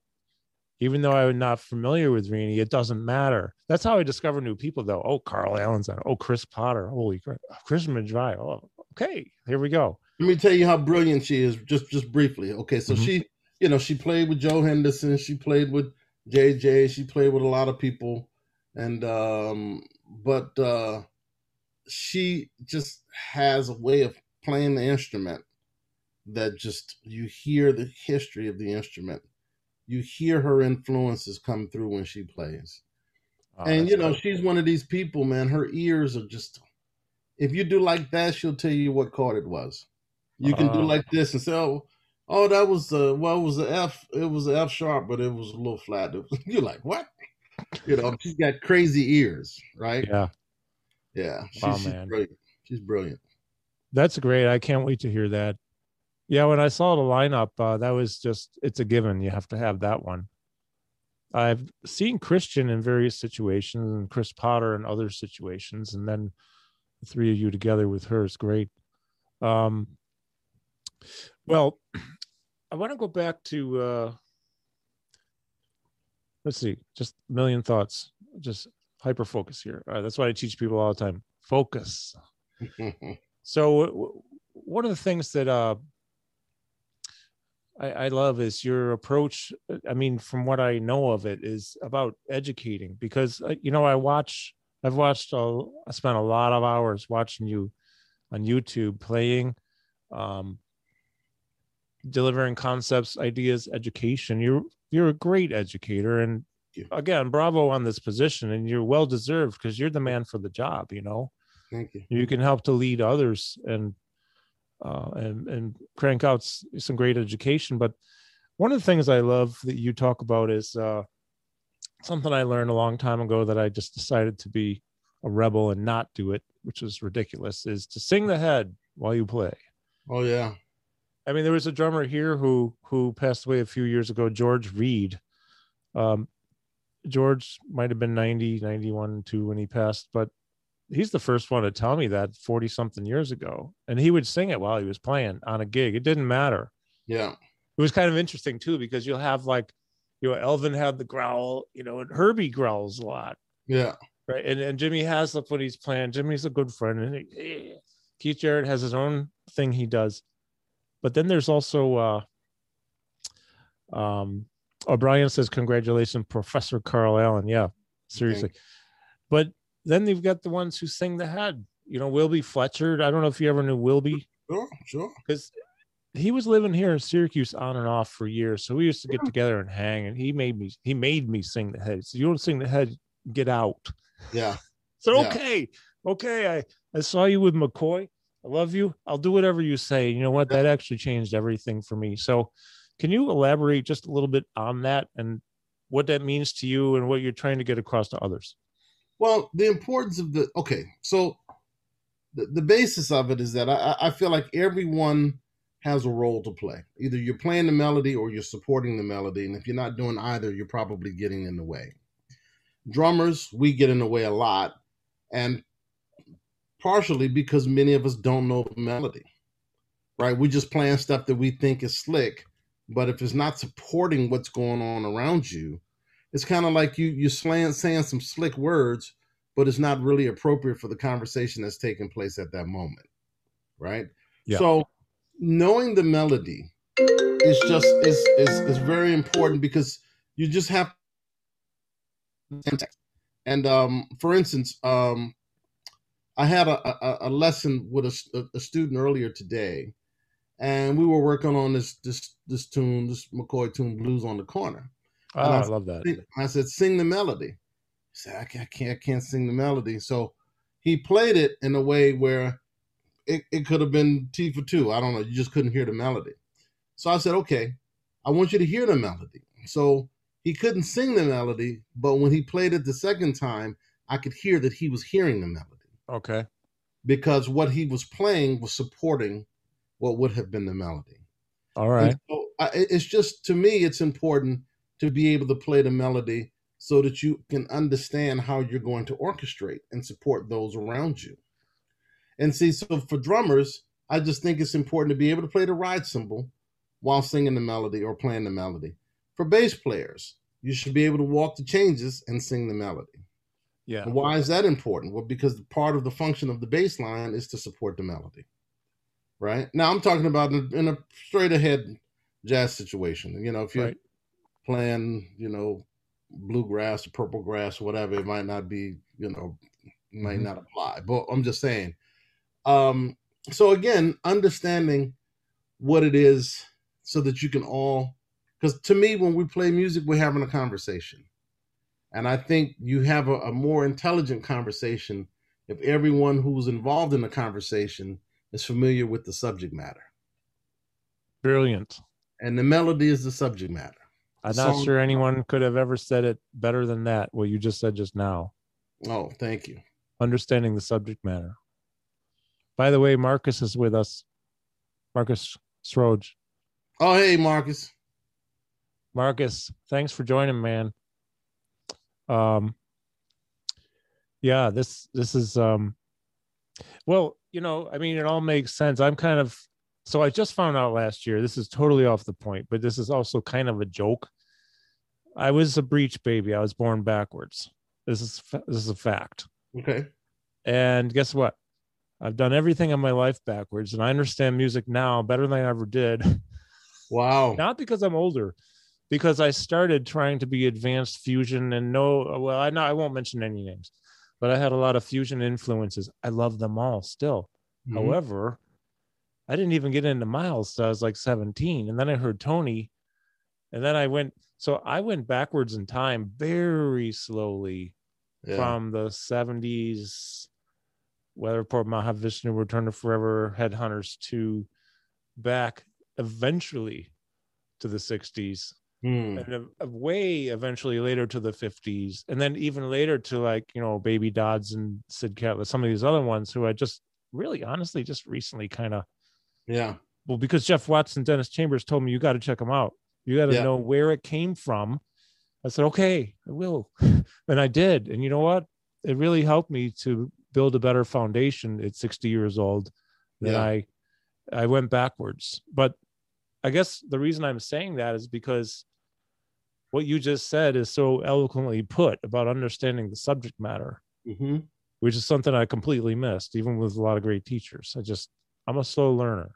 even though I'm not familiar with Rini, it doesn't matter. That's how I discover new people, though. Oh, Carl Allen's on. Oh, Chris Potter. Holy crap. Chris Madry. Oh, okay. Here we go. Let me tell you how brilliant she is, just just briefly. Okay, so mm-hmm. she, you know, she played with Joe Henderson. She played with JJ. She played with a lot of people, and um, but uh, she just has a way of playing the instrument that just you hear the history of the instrument you hear her influences come through when she plays. Oh, and you know, cool. she's one of these people, man. Her ears are just if you do like that, she'll tell you what chord it was. You can uh, do like this and say, "Oh, oh, that was uh, well, it was the F. It was the F sharp, but it was a little flat." You're like, "What?" You know, she's got crazy ears, right? Yeah, yeah. She's, oh, she's brilliant. She's brilliant. That's great. I can't wait to hear that. Yeah, when I saw the lineup, uh, that was just it's a given. You have to have that one. I've seen Christian in various situations and Chris Potter in other situations, and then the three of you together with her is great. Um, well, I want to go back to uh, let's see, just a million thoughts, just hyper focus here. Uh, that's why I teach people all the time. Focus. so, one of the things that uh, I, I love is your approach. I mean, from what I know of it, is about educating because uh, you know I watch. I've watched. A, I spent a lot of hours watching you on YouTube playing, um, delivering concepts, ideas, education. You're you're a great educator, and again, bravo on this position, and you're well deserved because you're the man for the job. You know, thank you. You can help to lead others and uh, and and crank out some great education. But one of the things I love that you talk about is uh, something I learned a long time ago that I just decided to be a rebel and not do it, which is ridiculous, is to sing the head while you play. Oh yeah. I mean, there was a drummer here who who passed away a few years ago, George Reed. Um, George might have been 90, 91, two when he passed, but he's the first one to tell me that 40 something years ago. And he would sing it while he was playing on a gig. It didn't matter. Yeah. It was kind of interesting too, because you'll have like, you know, Elvin had the growl, you know, and Herbie growls a lot. Yeah. Right. And, and Jimmy Haslip when he's playing, Jimmy's a good friend. And he, Keith Jarrett has his own thing he does. But then there's also uh um O'Brien says, Congratulations, Professor Carl Allen. Yeah, seriously. But then they've got the ones who sing the head. You know, Wilby Fletcher. I don't know if you ever knew Wilby. Sure, sure. Because he was living here in Syracuse on and off for years. So we used to get together and hang, and he made me he made me sing the head. So you don't sing the head, get out. Yeah. So Yeah. okay, okay. I I saw you with McCoy. I love you. I'll do whatever you say. You know what? That actually changed everything for me. So, can you elaborate just a little bit on that and what that means to you and what you're trying to get across to others? Well, the importance of the okay, so the, the basis of it is that I, I- I feel like everyone has a role to play. Either you're playing the melody or you're supporting the melody, and if you're not doing either, you're probably getting in the way. Drummers, we get in the way a lot, and partially because many of us don't know the melody. Right? We're just playing stuff that we think is slick, but if it's not supporting what's going on around you, it's kind of like you you're slaying, saying some slick words, but it's not really appropriate for the conversation that's taking place at that moment, right? Yeah. So knowing the melody is just is is is very important because you just have and um for instance um i had a, a, a lesson with a student earlier today and we were working on this this this tune this mccoy tune blues on the corner Oh, I I love that. I said, sing the melody. He said, I can't, I can't, I can't sing the melody. So he played it in a way where it, it could have been Tea for Two. I don't know. You just couldn't hear the melody. So I said, okay, I want you to hear the melody. So he couldn't sing the melody, but when he played it the second time, I could hear that he was hearing the melody Okay. because what he was playing was supporting what would have been the melody. All right. So I, it's just to me, it's important to be able to play the melody so that you can understand how you're going to orchestrate and support those around you. And see, so for drummers, I just think it's important to be able to play the ride cymbal while singing the melody or playing the melody. For bass players, you should be able to walk the changes and sing the melody. Yeah. And why is that important? Well, because part of the function of the bass line is to support the melody. Right now, I'm talking about in a, straight ahead jazz situation. You know, if you're Right. playing, you know, bluegrass or purple grass or whatever, it might not be, you know, might Mhm. not apply. But I'm just saying. Um, so again, understanding what it is so that you can all because to me, when we play music, we're having a conversation. And I think you have a, a more intelligent conversation if everyone who's involved in the conversation is familiar with the subject matter. Brilliant. And the melody is the subject matter. I'm not Song- sure anyone could have ever said it better than that, what you just said just now. Oh, thank you. Understanding the subject matter. By the way, Marcus is with us. Marcus Sroge. Oh, hey, Marcus. Marcus, thanks for joining, man. Um, yeah, this this is um, well, you know, I mean, it all makes sense. I'm kind of so I just found out last year. This is totally off the point, but this is also kind of a joke. I was a breech baby. I was born backwards. This is this is a fact. Okay. And guess what? I've done everything in my life backwards, and I understand music now better than I ever did. Wow. not because I'm older, because I started trying to be advanced fusion and no, well, I know I won't mention any names, but I had a lot of fusion influences. I love them all still. Mhm. However, I didn't even get into Miles till I was like 17, and then I heard Tony, and then I went. So I went backwards in time very slowly Yeah. from the 70s, Weather Report, Mahavishnu, Return to Forever, Headhunters to back eventually to the 60s Hmm. and way eventually later to the 50s and then even later to like you know baby dodds and sid catlett some of these other ones who i just really honestly just recently kind of Yeah. well because jeff watson dennis chambers told me you got to check them out you got to Yeah. know where it came from i said okay i will and i did and you know what it really helped me to build a better foundation at 60 years old than Yeah. i i went backwards but i guess the reason i'm saying that is because what you just said is so eloquently put about understanding the subject matter hmm which is something i completely missed even with a lot of great teachers i just i'm a slow learner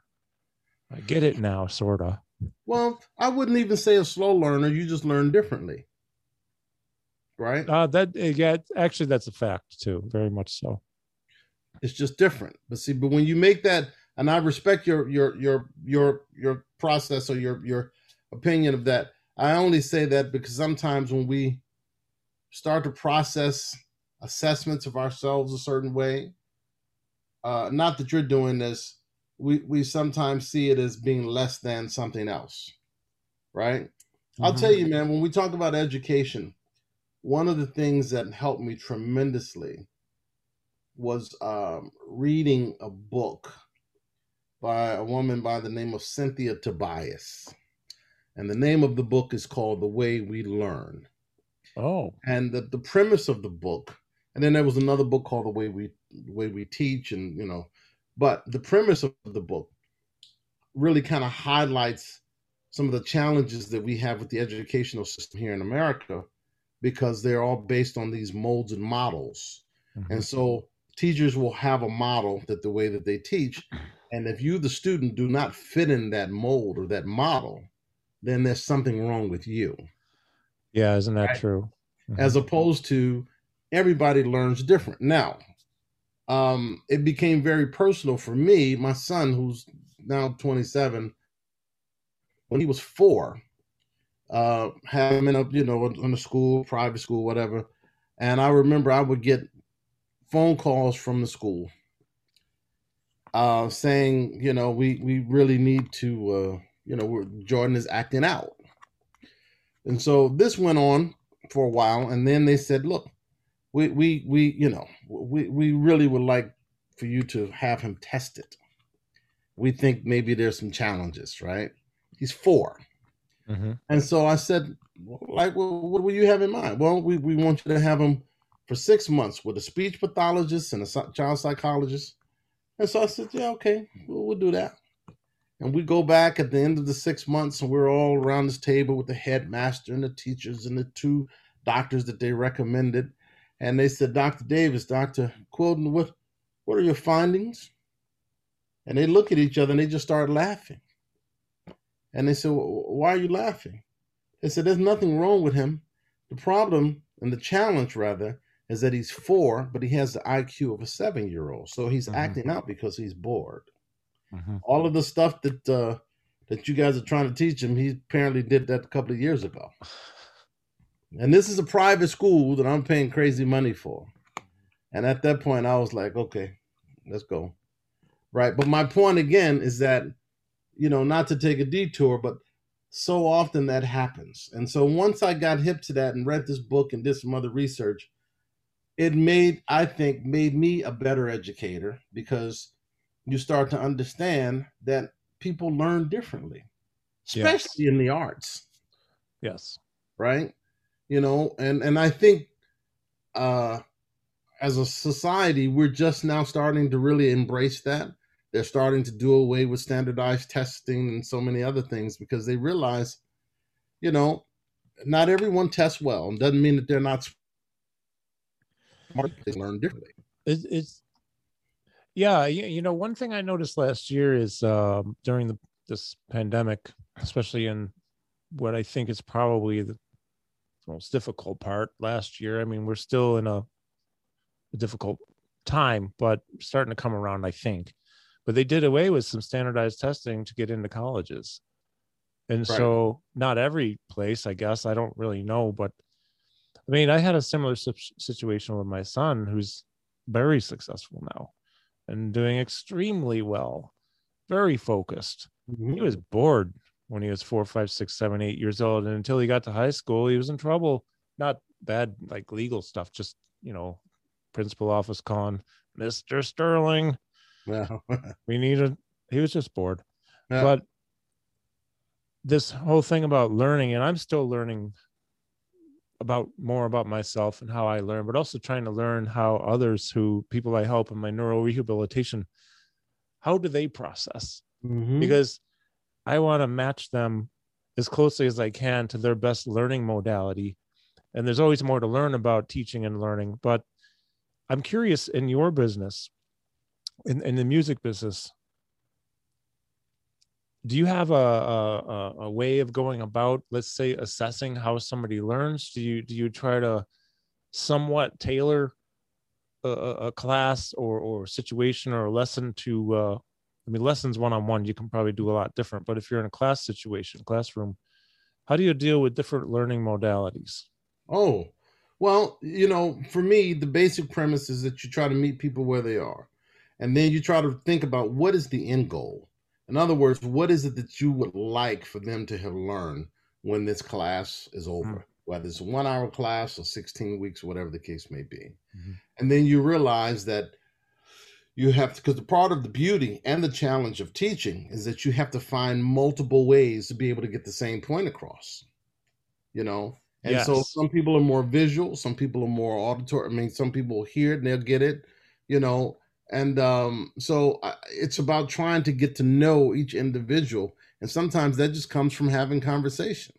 i get it now sort of Well, I wouldn't even say a slow learner. You just learn differently. Right? uh that uh, yeah actually that's a fact too very much so It's just different. But see, but when you make that, and I respect your your your your your process or your your opinion of that. I only say that because sometimes when we start to process assessments of ourselves a certain way, uh, not that you're doing this, we we sometimes see it as being less than something else, right? I'll Mhm. tell you, man, when we talk about education, one of the things that helped me tremendously was um, reading a book by a woman by the name of Cynthia Tobias. And the name of the book is called The Way We Learn. oh And the, the premise of the book, and then there was another book called The Way We the Way We Teach, and you know, but the premise of the book really kind of highlights some of the challenges that we have with the educational system here in America because they're all based on these molds and models. Mhm. And so teachers will have a model that the way that they teach. And if you, the student, do not fit in that mold or that model, then there's something wrong with you. yeah isn't that Right. true Mhm. As opposed to everybody learns different. Now, um, it became very personal for me. My son, who's now 27, when he was four, uh, had him in a you know in a school, private school, whatever. And I remember I would get phone calls from the school uh, saying, you know, we we really need to, uh, you know, we're, Jordan is acting out. And so this went on for a while, and then they said, look, we we we you know we we really would like for you to have him tested. We think maybe there's some challenges, right? He's four. Mhm. And so I said, like, well, what will you have in mind? Well, we, we want you to have him for six months with a speech pathologist and a child psychologist. And so I said, yeah, okay, we'll, we'll do that. And we go back at the end of the six months, and we're all around this table with the headmaster and the teachers and the two doctors that they recommended. And they said, Dr. Davis, Dr. Quilden, what, what are your findings? And they look at each other and they just start laughing. And they said, "Wh- Why are you laughing? They said, There's nothing wrong with him. The problem and the challenge, rather, is that he's four, but he has the IQ of a seven year old. So he's Mhm. acting out because he's bored. Mhm. All of the stuff that uh, that you guys are trying to teach him, he apparently did that a couple of years ago. And this is a private school that I'm paying crazy money for. And at that point, I was like, okay, let's go. Right. But my point again is that, you know, not to take a detour, but so often that happens. And so once I got hip to that and read this book and did some other research, it made, I think, made me a better educator because you start to understand that people learn differently, Yes. especially in the arts. Yes. Right? You know and and i think uh as a society we're just now starting to really embrace that. They're starting to do away with standardized testing and so many other things because they realize you know not everyone tests well. And doesn't mean that they're not they learn differently. It, it's yeah you, you know one thing i noticed last year is um during the this pandemic especially in what i think is probably the most difficult part last year i mean we're still in a, a difficult time but starting to come around i think. But they did away with some standardized testing to get into colleges. And Right. so not every place i guess i don't really know but i mean i had a similar situation with my son who's very successful now and doing extremely well very focused mm-hmm. he was bored when he was four, five, six, seven, eight years old. And until he got to high school, he was in trouble. Not bad, like legal stuff, just, you know, principal office calling, Mr. Sterling. Yeah. We need a, he was just bored. Yeah. But this whole thing about learning, and I'm still learning about more about myself and how I learn, but also trying to learn how others who people I help in my neuro rehabilitation, how do they process? Mhm. Because I want to match them as closely as I can to their best learning modality. And there's always more to learn about teaching and learning. But I'm curious in your business, in, in the music business, do you have a, a a- way of going about let's say assessing how somebody learns do you do you try to somewhat tailor a, a a class or or situation or a lesson to uh i mean lessons one-on-one you can probably do a lot different but if you're in a class situation classroom how do you deal with different learning modalities Oh, well, you know, for me, the basic premise is that you try to meet people where they are. And then you try to think about what is the end goal. In other words, what is it that you would like for them to have learned when this class is over, whether it's a one hour class or 16 weeks, whatever the case may be. Mhm. And then you realize that you have to, because the part of the beauty and the challenge of teaching is that you have to find multiple ways to be able to get the same point across, you know? And so some people are more visual, some people are more auditory. I mean, some people hear it and they'll get it, you know. And um, so it's about trying to get to know each individual. And sometimes that just comes from having conversation.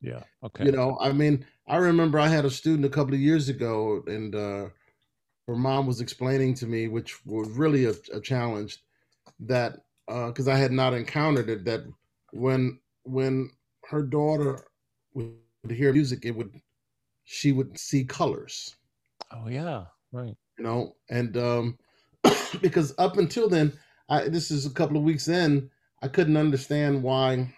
yeah okay You know, I mean, I remember I had a student a couple of years ago, and uh, her mom was explaining to me, which was really a, a challenge, that because I had not encountered it, that when when her daughter would hear music, it would she would see colors, oh yeah right you know, and um, because up until then, I, this is a couple of weeks in, I couldn't understand why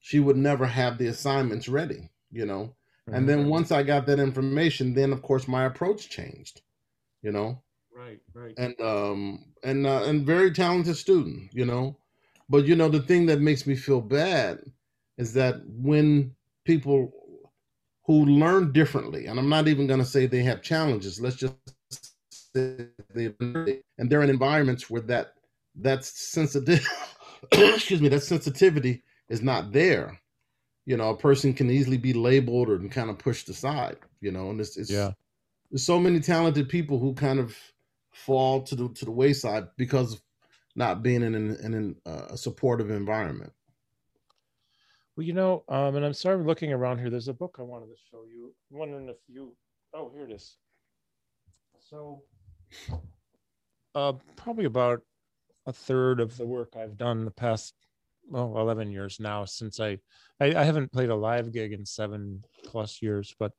she would never have the assignments ready, you know. And then once I got that information, then of course my approach changed, you know, right right and um and uh, and very talented student, you know. But you know the thing that makes me feel bad is that when people who learn differently, and I'm not even going to say they have challenges. Let's just say they and they're in environments where that that sensitive. excuse me, that sensitivity is not there. You know, a person can easily be labeled or kind of pushed aside. You know, and it's, it's yeah there's so many talented people who kind of fall to the to the wayside because of not being in an, in an, uh, a supportive environment. Well, you know, um, and I'm sorry I'm looking around here. There's a book I wanted to show you. I'm wondering if you. Oh, here it is. So, uh, probably about a third of the work I've done the past, well, 11 years now since I, I, I haven't played a live gig in seven plus years, but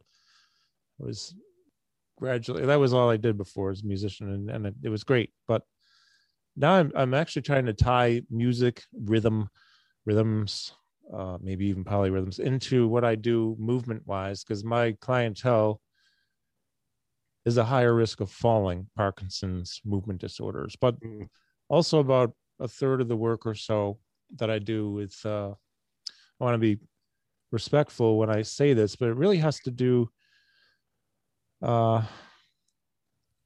it was gradually that was all I did before as a musician, and, and it, it was great. But now I'm I'm actually trying to tie music, rhythm, rhythms, uh, maybe even polyrhythms into what I do movement wise, because my clientele is a higher risk of falling, Parkinson's movement disorders, but Mm. also about a third of the work or so that I do with, uh, I want to be respectful when I say this, but it really has to do uh,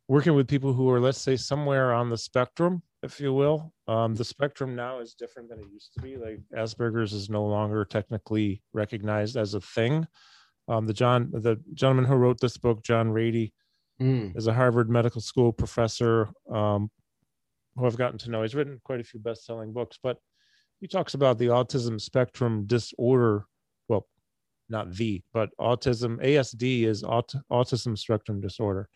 working with people who are, let's say, somewhere on the spectrum, if you will. Um, the spectrum now is different than it used to be. Like Asperger's is no longer technically recognized as a thing. Um, the John, the gentleman who wrote this book, John Ratey, Mm. is a Harvard Medical School professor um, who I've gotten to know. He's written quite a few best-selling books, but he talks about the autism spectrum disorder. Well, not the, but autism. ASD is aut- autism spectrum disorder.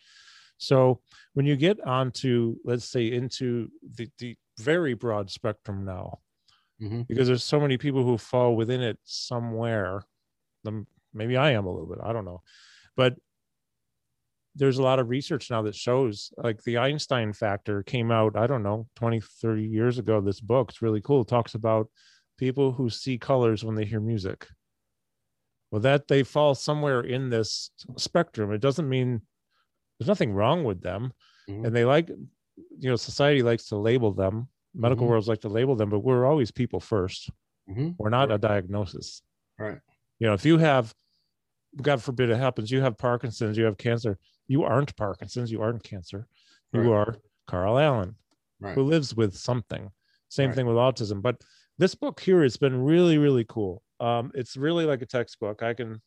So when you get onto, let's say, into the, the very broad spectrum now, Mhm. because there's so many people who fall within it somewhere. Maybe I am a little bit. I don't know, but there's a lot of research now that shows like the Einstein factor came out, I don't know, 20, 30 years ago. This book, it's really cool. It talks about people who see colors when they hear music. Well, that they fall somewhere in this spectrum. It doesn't mean there's nothing wrong with them. Mhm. And they like, you know, society likes to label them, medical Mhm. worlds like to label them, but we're always people first. hmm or not a diagnosis. Right. You know, if you have, God forbid it happens, you have Parkinson's, you have cancer, you aren't Parkinson's, you aren't cancer, you Right. are Carl Allen, Right. who lives with something. Same Right. thing with autism. But this book here, it's been really, really cool. Um, it's really like a textbook. I can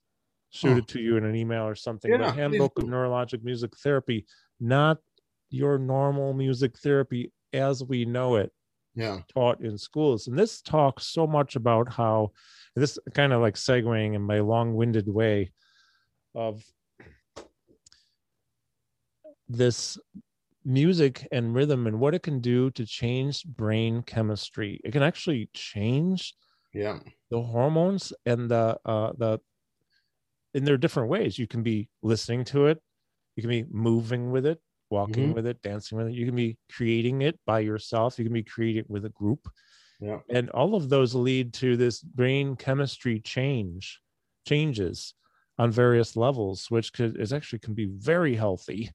shoot Huh. it to you in an email or something. Yeah, the Handbook of. Neurologic Music Therapy, not your normal music therapy as we know it Yeah. taught in schools. And this talks so much about how this kind of like segueing in my long-winded way of this music and rhythm and what it can do to change brain chemistry. It can actually change Yeah. the hormones and the uh the in their different ways. You can be listening to it, you can be moving with it, walking Mhm. with it, dancing with it. You can be creating it by yourself. You can be creating it with a group. Yeah. And all of those lead to this brain chemistry change, changes on various levels, which could is actually can be very healthy.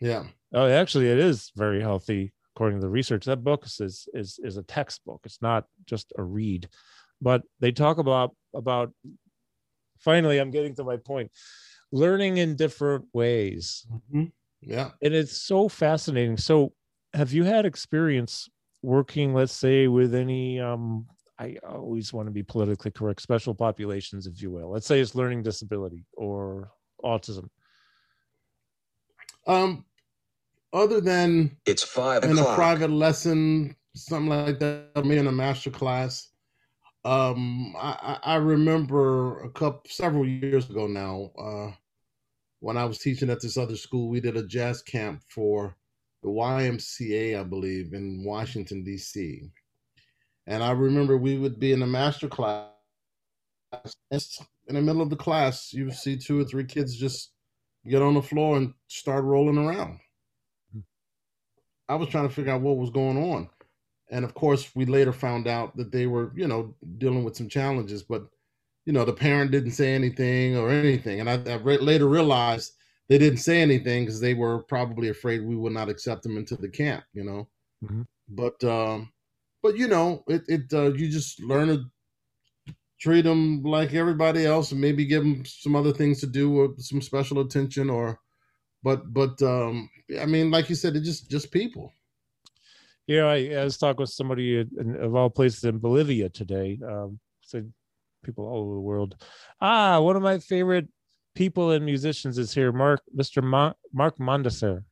Yeah. Oh, actually, it is very healthy according to the research. That book is is is a textbook. It's not just a read, but they talk about about. Finally, I'm getting to my point. Learning in different ways, hmm Yeah. and it's so fascinating. So, have you had experience working, let's say, with any? um I always want to be politically correct. Special populations, if you will. Let's say it's learning disability or autism. Um, other than It's five in a private lesson, something like that, me in a master class. Um, I, I I remember a couple several years ago now, uh, when I was teaching at this other school, we did a jazz camp for the YMCA, I believe, in Washington D.C. And I remember we would be in a master class. In the middle of the class, you would see two or three kids just get on the floor and start rolling around. I was trying to figure out what was going on. And of course, we later found out that they were, you know, dealing with some challenges, but, you know, the parent didn't say anything or anything. And I, I re- later realized they didn't say anything because they were probably afraid we would not accept them into the camp, you know. Mhm. But, um, but you know, it, it uh, you just learn to treat them like everybody else and maybe give them some other things to do or some special attention or, but, but, um, I mean, like you said, it's just, just people. Yeah, I, I was talking with somebody in, of all places in Bolivia today. Um, said people all over the world. Ah, one of my favorite people and musicians is here, Mark, Mr. Ma- Mark Mondesir.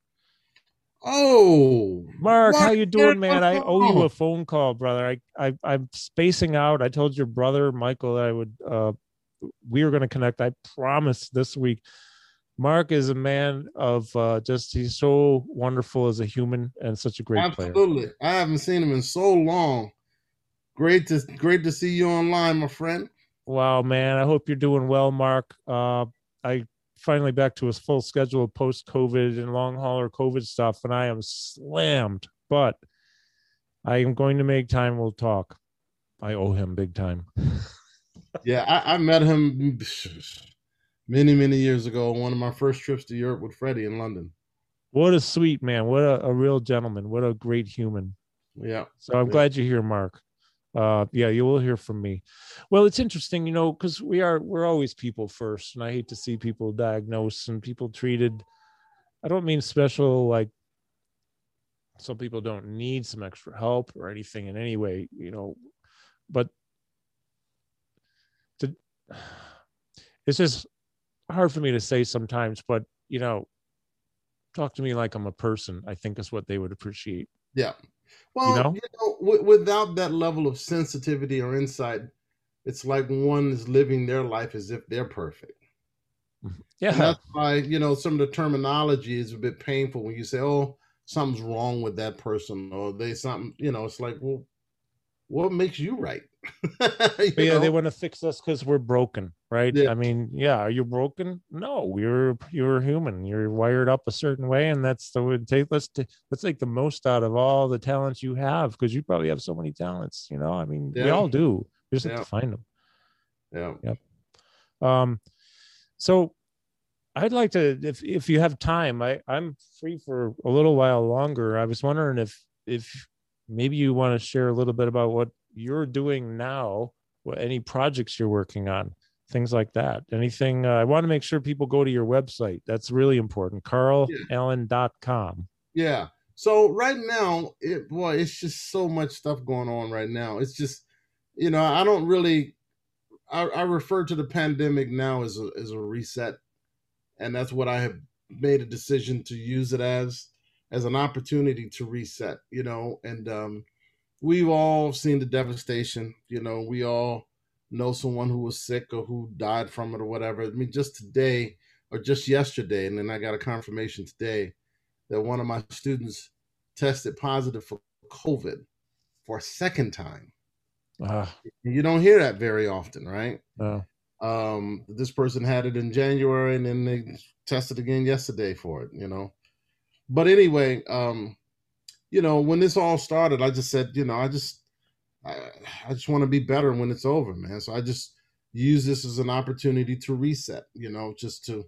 Oh, Mark, how you doing, man? I owe you a phone call, brother. I, I I'm spacing out. I told your brother Michael that I would. Uh, we were going to connect. I promised this week. Mark is a man of uh, just he's so wonderful as a human and such a great player. absolutely. I haven't seen him in so long. Great to great to see you online, my friend. Wow, man. I hope you're doing well, Mark. Uh, I finally back to his full schedule post COVID and long hauler COVID stuff, and I am slammed, but I am going to make time. We'll talk. I owe him big time. Yeah, I, I met him many many years ago on one of my first trips to Europe with Freddie in London. What a sweet man. What a, a real gentleman. What a great human. Yeah, So I'm Yeah. glad you're here, Mark. Uh, yeah, you will hear from me. Well, it's interesting, you know, because we are we're always people first, and I hate to see people diagnosed and people treated. I don't mean special like some people don't need some extra help or anything in any way, you know, but to it's just hard for me to say sometimes, but you know, talk to me like I'm a person, I think is what they would appreciate. yeah. Well, you know? know, wi- without that level of sensitivity or insight, it's like one is living their life as if they're perfect. Mm-hmm. And Yeah. that's why you know some of the terminology is a bit painful when you say, "Oh, something's wrong with that person," or they something. You know, it's like, well, what makes you right? You yeah, they want to fix us because we're broken, right? Yeah. I mean, yeah, are you broken? No, you're you're human. You're wired up a certain way, and that's the way. Take let's ta- let's take the most out of all the talents you have because you probably have so many talents. You know, I mean, we all do. We just have to find them. Yeah. Yeah. Um, so I'd like to, if if you have time, I I'm free for a little while longer. I was wondering if if maybe you want to share a little bit about what you're doing now what any projects you're working on, things like that. Anything uh, I want to make sure people go to your website. That's really important. carlallen.com. Yeah. So right now, it boy, it's just so much stuff going on right now. It's just, you know, I don't really I, I refer to the pandemic now as a as a reset. And that's what I have made a decision to use it as as an opportunity to reset, you know, and um we've all seen the devastation, you know, we all know someone who was sick or who died from it or whatever. I mean, just today or just yesterday, and then I got a confirmation today that one of my students tested positive for COVID for a second time. Uh, you don't hear that very often, right? No. Um, this person had it in January and then they tested again yesterday for it, you know. But anyway, um, you know, when this all started, I just said, you know, I just I, I just want to be better when it's over, man. So I just use this as an opportunity to reset, you know, just to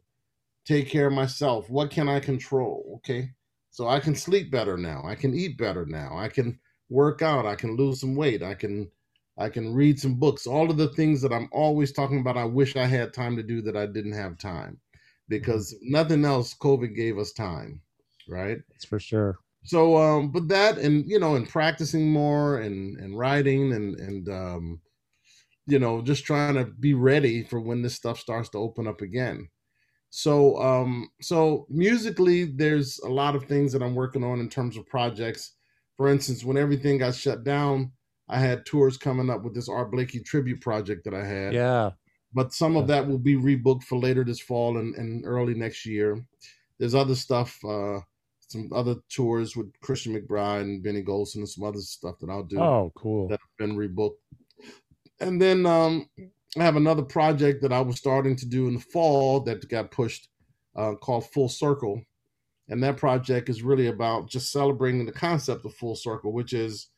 take care of myself. What can I control? Okay. So I can sleep better now. I can eat better now. I can work out. I can lose some weight. I can I can read some books. All of the things that I'm always talking about I wish I had time to do that I didn't have time. Because mm-hmm. nothing else COVID gave us time, right? That's for sure. So um but that and you know and practicing more and and writing and and um you know just trying to be ready for when this stuff starts to open up again. So um so musically there's a lot of things that i'm working on in terms of projects. For instance when everything got shut down i had tours coming up with this art blakey tribute project that i had. Yeah. But some of that will be rebooked for later this fall and, and early next year. There's other stuff uh some other tours with christian mcbride and benny golson and some other stuff that i'll do oh cool that have been rebooked and then um I have another project that I was starting to do in the fall that got pushed uh, called Full Circle. And that project is really about just celebrating the concept of full circle, which is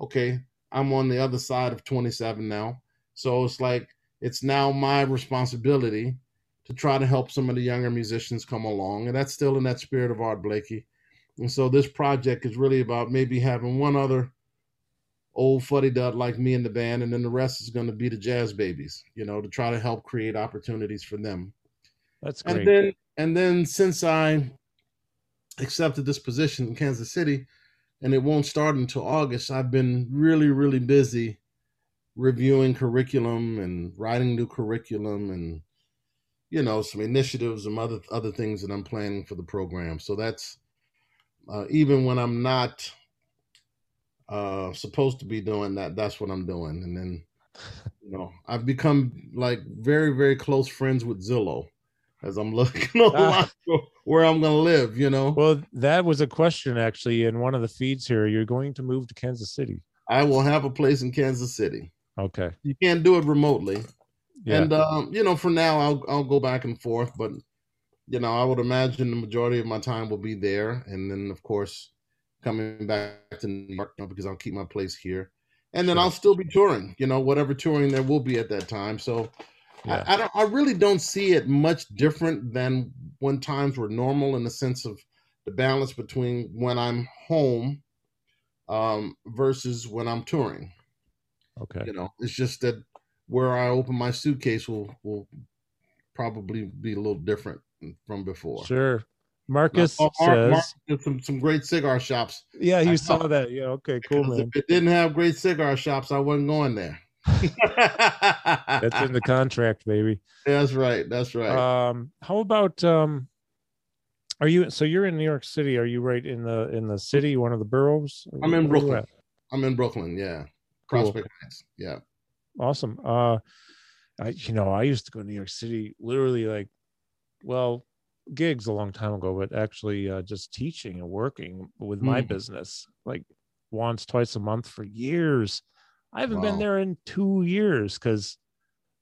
okay, I'm on the other side of 27 now. So it's like it's now my responsibility to try to help some of the younger musicians come along. And that's still in that spirit of Art Blakey. And so this project is really about maybe having one other old fuddy dud like me in the band, and then the rest is going to be the jazz babies, you know, to try to help create opportunities for them. That's great. And then, and then since I accepted this position in Kansas City, and it won't start until August, I've been really, really busy reviewing curriculum and writing new curriculum and you know some initiatives and other other things that I'm planning for the program. So that's uh, even when I'm not uh supposed to be doing that that's what i'm doing. And then you know i've become like very very close friends with zillow as i'm looking ah. where i'm gonna live you know? Well that was a question actually in one of the feeds here. You're going to move to kansas city. I will have a place in kansas city. Okay. You can't do it remotely. Yeah. and um you know for now i'll i'll go back and forth but you know i would imagine the majority of my time will be there and then of course coming back to New York you know, because I'll keep my place here, and then sure. I'll still be touring. You know, whatever touring there will be at that time. So yeah. I, I, don't. I really don't see it much different than when times were normal in the sense of the balance between when I'm home um, versus when I'm touring. Okay. You know, it's just that where I open my suitcase will will probably be a little different from before. Sure. Marcus oh, says some some great cigar shops. Yeah, you I saw that. Yeah, okay, cool, man. If it didn't have great cigar shops, I wasn't going there. That's in the contract, baby. That's right. That's right. Um, how about um, are you? So you're in New York City. Are you right in the in the city, one of the boroughs? I'm in Brooklyn. I'm in Brooklyn. Yeah, Prospect cool. Heights. Yeah. Awesome. Uh, I you know I used to go to New York City literally like, well, gigs a long time ago, but actually uh, just teaching and working with my mm. business like once, twice a month for years. I haven't wow. been there in two years because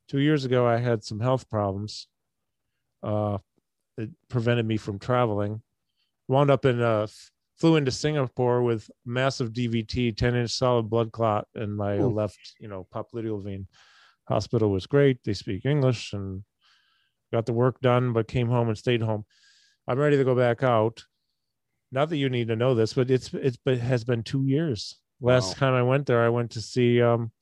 two years ago I had some health problems. Uh, it prevented me from traveling. Wound up in uh, flew into Singapore with massive DVT, 10 inch solid blood clot in my Ooh. left, you know, popliteal vein. Hospital was great. They speak English and got the work done, but came home and stayed home. I'm ready to go back out. Not that you need to know this, but it's it's but has been two years. Last wow. time I went there, I went to see um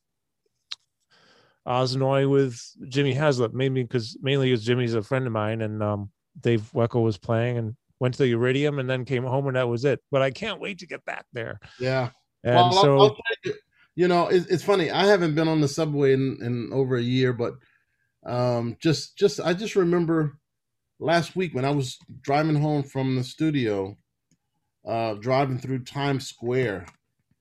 Oz Noy with Jimmy Haslip, maybe because mainly because Jimmy's a friend of mine, and um, Dave Weckl was playing, and went to the Iridium, and then came home, and that was it. But I can't wait to get back there. Yeah. And well, so, I'll, I'll you, you, know, it's, it's funny. I haven't been on the subway in, in over a year, but um, just just I just remember last week when I was driving home from the studio, uh, driving through Times Square,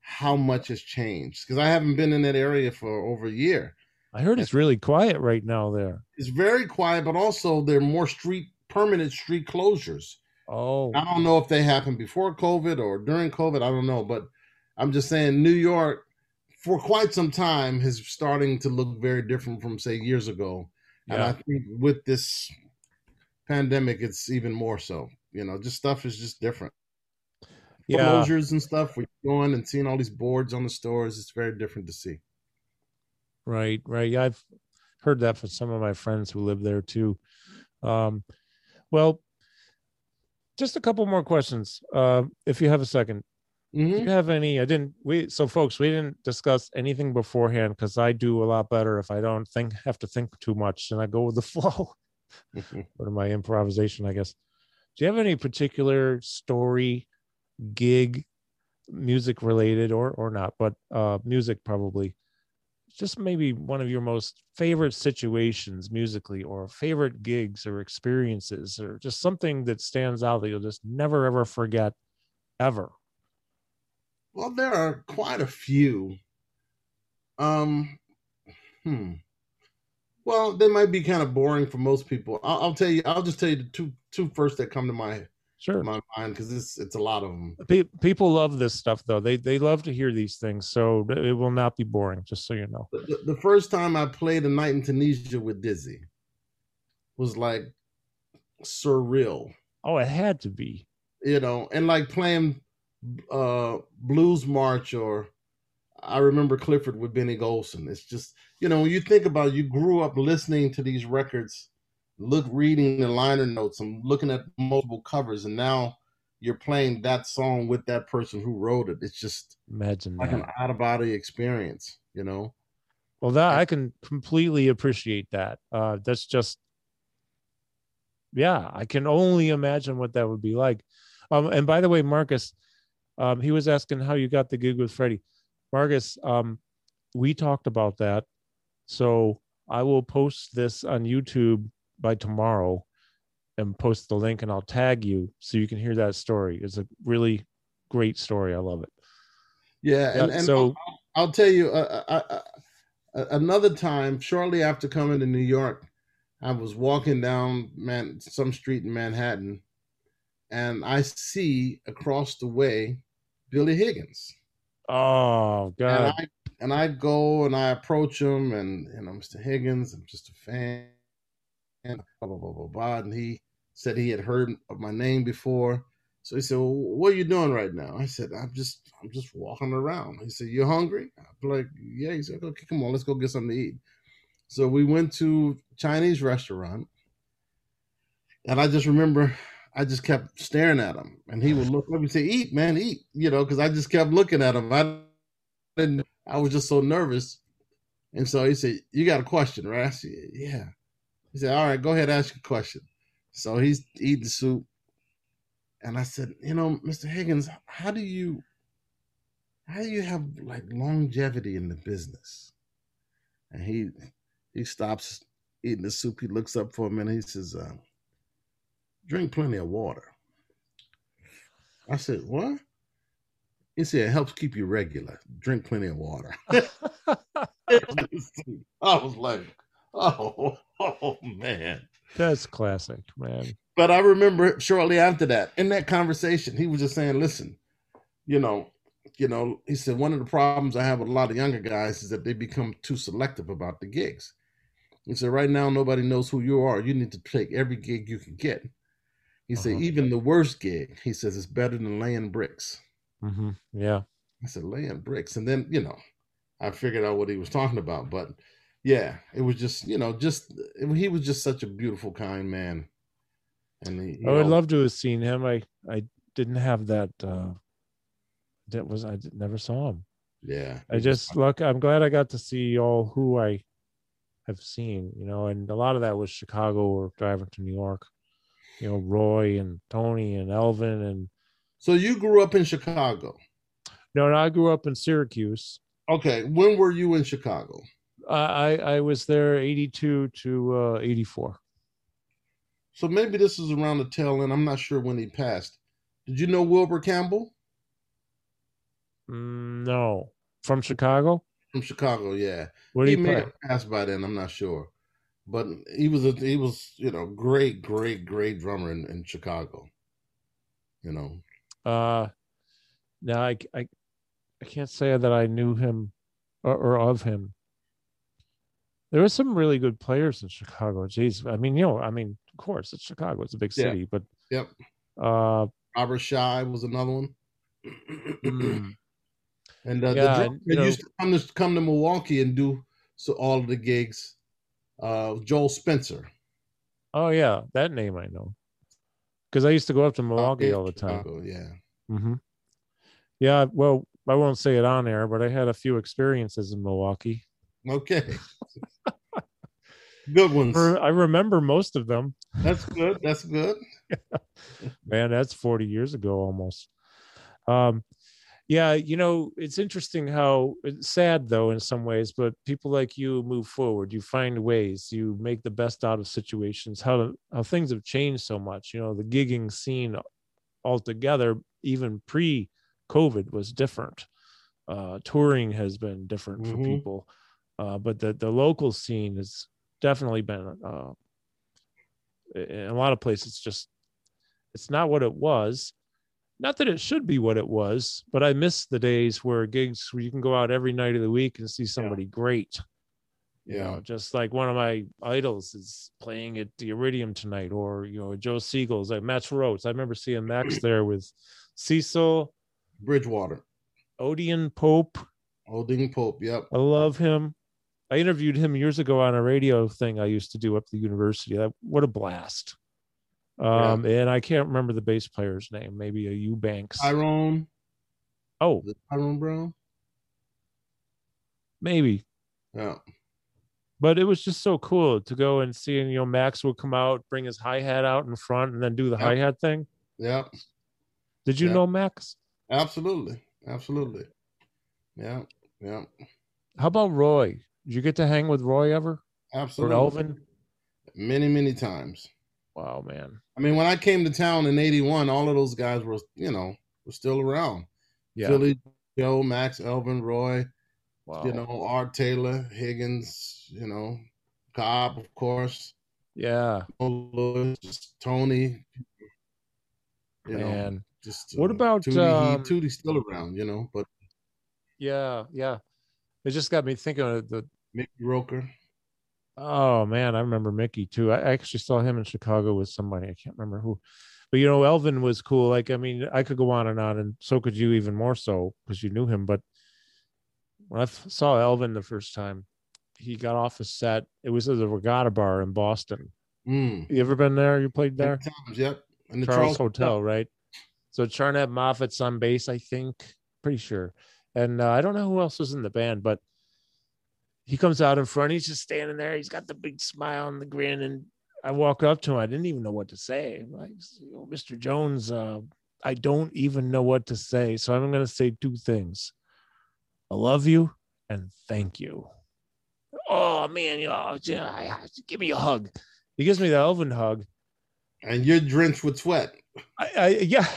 how much has changed because I haven't been in that area for over a year. I heard it's really quiet right now there. It's very quiet, but also there are more street permanent street closures. Oh, I don't know if they happened before COVID or during COVID. I don't know, but I'm just saying New York for quite some time is starting to look very different from say years ago. Yeah. And I think with this pandemic, it's even more so. You know, just stuff is just different. Yeah. Closures and stuff. We're going and seeing all these boards on the stores. It's very different to see. Right, right. Yeah, I've heard that from some of my friends who live there too. Um, well, just a couple more questions, uh, if you have a 2nd mm-hmm. Do you have any? I didn't. We so folks, we didn't discuss anything beforehand because I do a lot better if I don't think have to think too much and I go with the flow. Or my improvisation, I guess. Do you have any particular story, gig, music related or or not, but uh, music probably just maybe one of your most favorite situations musically or favorite gigs or experiences or just something that stands out that you'll just never ever forget ever well there are quite a few. Um hmm. Well they might be kind of boring for most people. I'll, I'll tell you i'll just tell you the two two first that come to my sure. my mind because it's it's a lot of them people love this stuff though. They they love to hear these things so it will not be boring just so you know. The, the first time i played a night in tunisia with dizzy was like surreal. Oh it had to be. You know and like playing uh blues march or i remember clifford with benny golson. It's just you know when you think about it, you grew up listening to these records look reading the liner notes i'm looking at multiple covers and now you're playing that song with that person who wrote it. It's just imagine like that. an out of body experience you know? Well that i can completely appreciate that. Uh that's just yeah i can only imagine what that would be like. Um and by the way marcus um he was asking how you got the gig with freddie marcus um we talked about that so i will post this on youtube by tomorrow and post the link and I'll tag you so you can hear that story. It's a really great story. I love it. Yeah, and, and so I'll, I'll, tell you uh, uh, uh, uh, another time. Shortly after coming to New York, I was walking down man some street in Manhattan, and I see across the way Billy Higgins. Oh God! And I, and I go and I approach him, and you know, Mr. Higgins, I'm just a fan and blah, blah, blah, blah, blah. And he said he had heard of my name before. So he said, well, what are you doing right now? I said, I'm just, I'm just walking around. He said, you're hungry? I'm like, yeah. He said, okay, come on, let's go get something to eat. So we went to Chinese restaurant. And I just remember I just kept staring at him. And he would look me and say, eat, man, eat. You know, because I just kept looking at him. I didn't, I was just so nervous. And so he said, You got a question, right? I said, Yeah. He said, All right, go ahead, ask your question. So he's eating the soup. And I said, you know, Mr. Higgins, how do you how do you have like longevity in the business? And he he stops eating the soup. He looks up for a minute. He says, uh, drink plenty of water. I said, what? He said, it helps keep you regular. Drink plenty of water. I was like, oh, Oh man, that's classic, man. But I remember shortly after that, in that conversation, he was just saying, "Listen, you know, you know," he said, "One of the problems I have with a lot of younger guys is that they become too selective about the gigs." He said, "Right now, nobody knows who you are. You need to take every gig you can get." He uh-huh. said, "Even the worst gig," he says, "is better than laying bricks." Mm-hmm. Yeah. I said, "Laying bricks," and then you know, I figured out what he was talking about, but yeah, it was just you know just he was just such a beautiful, kind man. And he, I would love to have seen him. I I didn't have that. uh That was I never saw him. Yeah, I just look. I'm glad I got to see all who I've seen, you know, and a lot of that was Chicago or driving to New York. You know, Roy and Tony and Elvin and. So you grew up in Chicago. No, no, I grew up in Syracuse. Okay, when were you in Chicago? I I was there eighty two to uh, eighty four. So maybe this is around the tail end. I'm not sure when he passed. Did you know Wilbur Campbell? Mm, no, from Chicago. From Chicago, yeah. What he, he may play? have passed by then. I'm not sure, but he was a he was you know great great great drummer in, in Chicago. You know. Uh, now I, I I can't say that I knew him or, or of him. There were some really good players in Chicago. Jeez, I mean, you know, I mean, of course, it's Chicago; it's a big Yeah. city. But Yep. uh, Robert Shy was another one. mm, And uh, Yeah, the drummer and, you that used to come to come to Milwaukee and do so all of the gigs. Uh, Joel Spencer. oh yeah, that name I know because I used to go up to Milwaukee all the time. Chicago, yeah. hmm Yeah, well, I won't say it on air, but I had a few experiences in Milwaukee. Okay. good ones. I remember most of them. That's good. That's good. man that's 40 years ago almost um yeah you know it's interesting how it's sad though in some ways but people like you move forward you find ways you make the best out of situations how how things have changed so much you know the gigging scene altogether even pre covid was different uh touring has been different for Mhm. people uh but the the local scene has definitely been uh in a lot of places just it's not what it was not that it should be what it was but i miss the days where gigs where you can go out every night of the week and see somebody great you Yeah. know just like one of my idols is playing at the iridium tonight or you know Joe Segal's like Max Roach i remember seeing max there with cecil Bridgewater. Odean Pope Odean Pope. Yep. i love him i interviewed him years ago on a radio thing i used to do up at the university that, what a blast um and i can't remember the bass player's name maybe a eubanks Tyrone. oh Tyrone Brown? maybe Yeah. but it was just so cool to go and see and you know max would come out bring his hi-hat out in front and then do the Yep. hi-hat thing Yep. did you Yep. know max Absolutely. Absolutely. Yeah. Yeah. how about roy did you get to hang with roy ever Absolutely. elvin Many, many times. Wow man I mean, when I came to town in '81, all of those guys were, you know, were still around. yeah Philly, Joe, Max, Elvin, Roy, wow you know, Art Taylor, Higgins, you know, Cobb, of course, yeah Lewis, Tony. You know, man just What about, Tootie? um, he, Tootie's still around, you know, but yeah yeah it just got me thinking of the Mickey Roker. Oh man, I remember Mickey too. I actually saw him in Chicago with somebody. I can't remember who. But you know, Elvin was cool. Like, I mean, I could go on and on, and so could you even more so because you knew him. But when I f- saw Elvin the first time, he got off a set. It was at the Regatta Bar in Boston. Mm. You ever been there? You played there? Times, yep. And the Charles Charles Hotel, right? So Charnett Moffett's on bass, I think, pretty sure. And uh, I don't know who else was in the band, but he comes out in front. He's just standing there. He's got the big smile and the grin. And I walk up to him. I didn't even know what to say. I'm like, "Oh, Mr. Jones, uh, I don't even know what to say. So I'm going to say two things I love you and thank you. Oh, man. You know, give me a hug. He gives me the Elvin hug. And you're drenched with sweat. I, I yeah.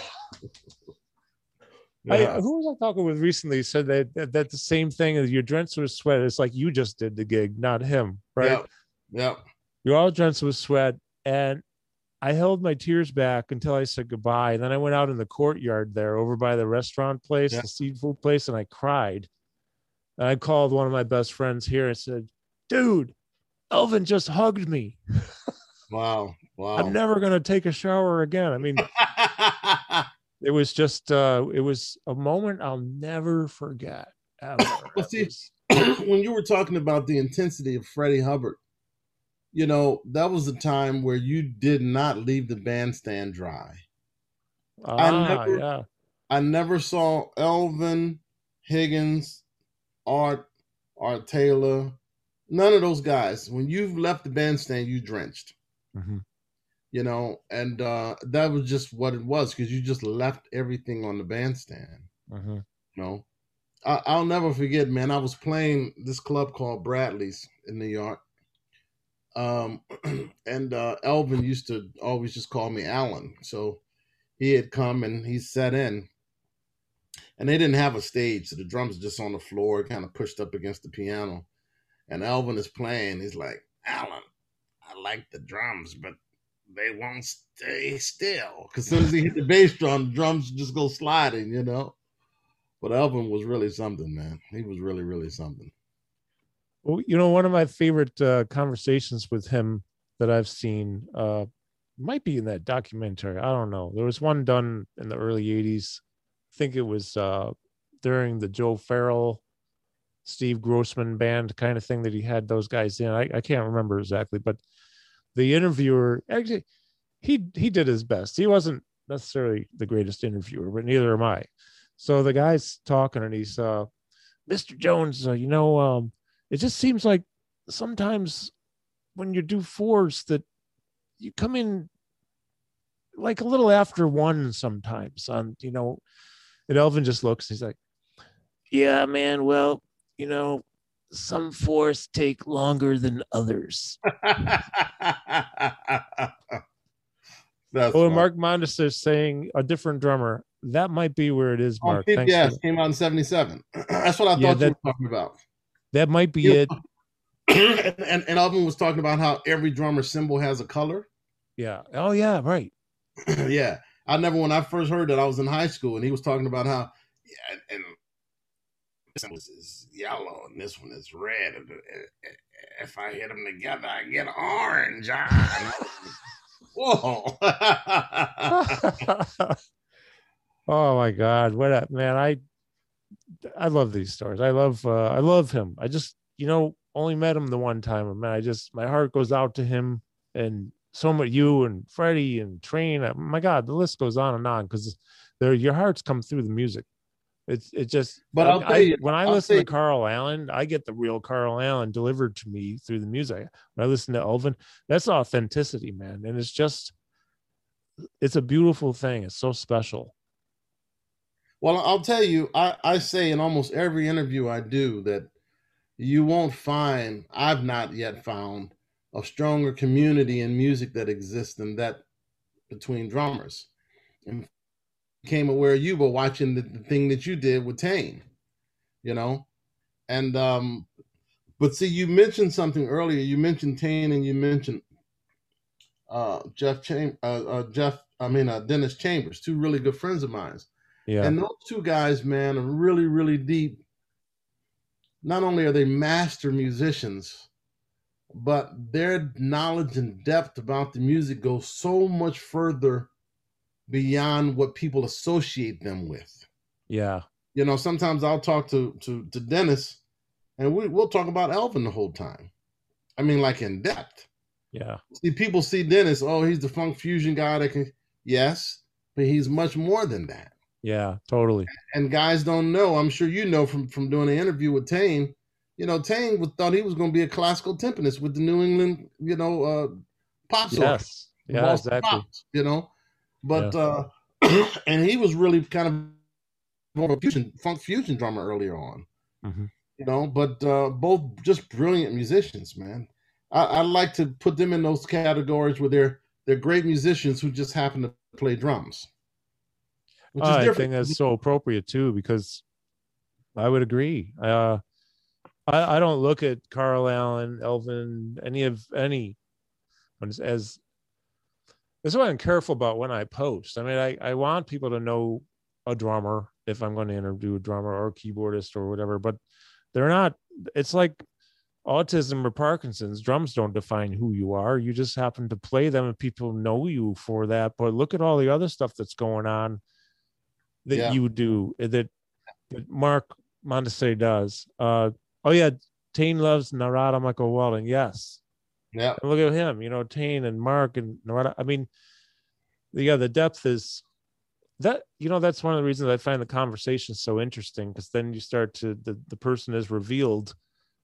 Yeah. I, who was I talking with recently? Said that, that that the same thing as you're drenched with sweat. It's like you just did the gig, not him, right? Yep. Yep. You're all drenched with sweat, and I held my tears back until I said goodbye. And then I went out in the courtyard there, over by the restaurant place, Yeah. the seafood place, and I cried. And I called one of my best friends here and said, "Dude, Elvin just hugged me. Wow. Wow. I'm never gonna take a shower again." I mean, it was just uh it was a moment I'll never forget. Ever. Well, see, was- when you were talking about the intensity of Freddie Hubbard, you know, that was a time where you did not leave the bandstand dry. ah, never- yeah. I never saw Elvin, Higgins, Art, Art Taylor, none of those guys. When you've left the bandstand, you drenched. Mm-hmm. You know, and uh, that was just what it was because you just left everything on the bandstand. Mm-hmm. You know, I, I'll never forget, man. I was playing this club called Bradley's in New York, um, and uh, Elvin used to always just call me Alan. So he had come and he sat in, and they didn't have a stage, so the drums just on the floor, kind of pushed up against the piano. And Elvin is playing. He's like, Alan, I like the drums, but they won't stay still. Because as soon as he hit the bass drum, the drums just go sliding, you know. But Elvin was really something, man. He was really, really something. Well, you know, one of my favorite uh, conversations with him that I've seen uh, might be in that documentary. I don't know. There was one done in the early '80s. I think it was uh, during the Joe Farrell, Steve Grossman band kind of thing that he had those guys in. I, I can't remember exactly, but the interviewer actually he he did his best. He wasn't necessarily the greatest interviewer, but neither am I. So the guy's talking and he's uh Mr. Jones, uh, you know, um, it just seems like sometimes when you do fours that you come in like a little after one sometimes on you know and elvin just looks he's like yeah man well you know some fours take longer than others That's oh and mark Mondesir is saying a different drummer that might be where it is On mark Thanks PBS for- came out in '77. That's what I thought Yeah, you that- were talking about. that might be Yeah. it and, and, and Elvin was talking about how every drummer cymbal has a color. yeah oh yeah right yeah, I never when I first heard that I was in high school, and he was talking about how yeah, and this one is yellow and this one is red. And uh, if I hit them together, I get orange. Ah, and I was like, Whoa! oh my god what a man i i love these stories i love uh i love him i just you know only met him the one time and man i just my heart goes out to him and so much you and freddie and Trane my god the list goes on and on because your hearts come through the music it's it just But I- I'll I- you- when i I'll listen to carl allen i get the real carl allen delivered to me through the music. When i listen to elvin that's authenticity man. And it's just it's a beautiful thing. It's so special. Well, I'll tell you, I, I say in almost every interview I do that you won't find, I've not yet found, a stronger community in music that exists than that between drummers. And became aware of you were watching the, the thing that you did with Tain, you know? And, um, but see, you mentioned something earlier. You mentioned Tain and you mentioned uh, Jeff Cham- uh, uh, Jeff, I mean, uh, Dennis Chambers, two really good friends of mine. yeah And those two guys, man, are really, really deep. Not only are they master musicians, but their knowledge and depth about the music goes so much further beyond what people associate them with. yeah You know, sometimes I'll talk to to, to Dennis, and we, we'll talk about Elvin the whole time. I mean, like in depth. yeah See, people see Dennis, oh, he's the funk fusion guy that can, yes, but he's much more than that. Yeah, totally. and guys don't know. I'm sure you know from from doing an interview with Tain. You know, Tain was, thought he was going to be a classical timpanist with the New England, you know, uh, pop Yes. Yeah, exactly. Pops, you know, but uh, and he was really kind of more of a fusion, funk fusion drummer earlier on. Mhm. You know, but uh, both just brilliant musicians, man. I, I like to put them in those categories where they're they're great musicians who just happen to play drums. Which Oh, I think that's so appropriate too, because I would agree. Uh, I, I don't look at Carl Allen, Elvin, any of any as that's why I'm careful about when I post. I mean, I, I want people to know a drummer if I'm going to interview a drummer or a keyboardist or whatever, but they're not. It's like autism or Parkinson's. Drums don't define who you are. You just happen to play them, and people know you for that. But look at all the other stuff that's going on that Yeah. you do uh, that, that Mark Mondesir does. Uh, oh yeah, Tain loves Narada Michael Walden. Yes, yeah. and look at him. You know, Tain and Mark and Narada. I mean, yeah, the depth is that. You know, that's one of the reasons I find the conversation so interesting because then you start to the the person is revealed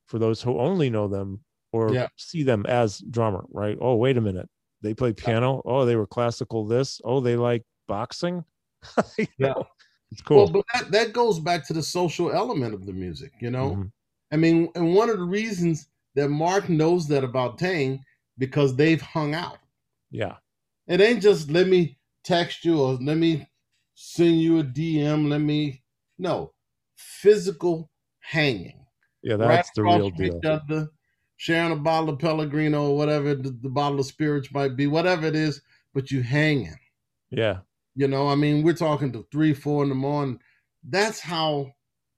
for those who only know them or Yeah. see them as drummer, right? Oh, wait a minute. They play piano. Oh, they were classical this. Oh, they like boxing. Yeah. know, It's cool. Well, but that, that goes back to the social element of the music, you know? Mhm. I mean, and one of the reasons that Mark knows that about Tain because they've hung out. Yeah. It ain't just let me text you or let me send you a DM. Let me no physical hanging. Yeah, right that's the real deal. Other, sharing a bottle of Pellegrino or whatever the, the bottle of spirits might be, whatever it is, but you hanging. Yeah. You know, I mean, we're talking to three, four in the morning. That's how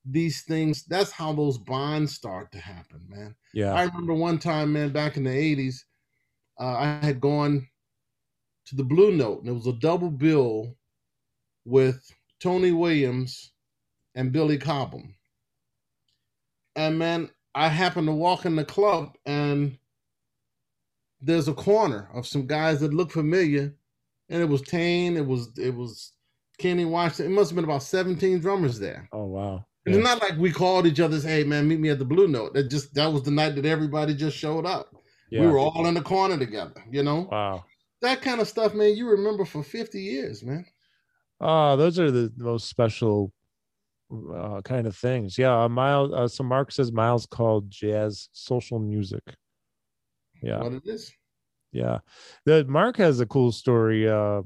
these things. That's how those bonds start to happen, man. Yeah. I remember one time, man, back in the '80s, uh, I had gone to the Blue Note, and it was a double bill with Tony Williams and Billy Cobham. And man, I happened to walk in the club, and there's a corner of some guys that look familiar, and it was Tain, it was it was Kenny Washington. It must have been about 17 drummers there. Oh wow. And Yeah. It's not like we called each other, hey man, meet me at the Blue Note. That just that was the night that everybody just showed up. Yeah. We were all in the corner together, you know? wow. That kind of stuff, man, you remember for 50 years, man. Oh, those are the most special uh, kind of things. Yeah, uh, Miles. Uh, so Mark says Miles called jazz social music. Yeah, What it is. yeah. The Mark has a cool story. Uh,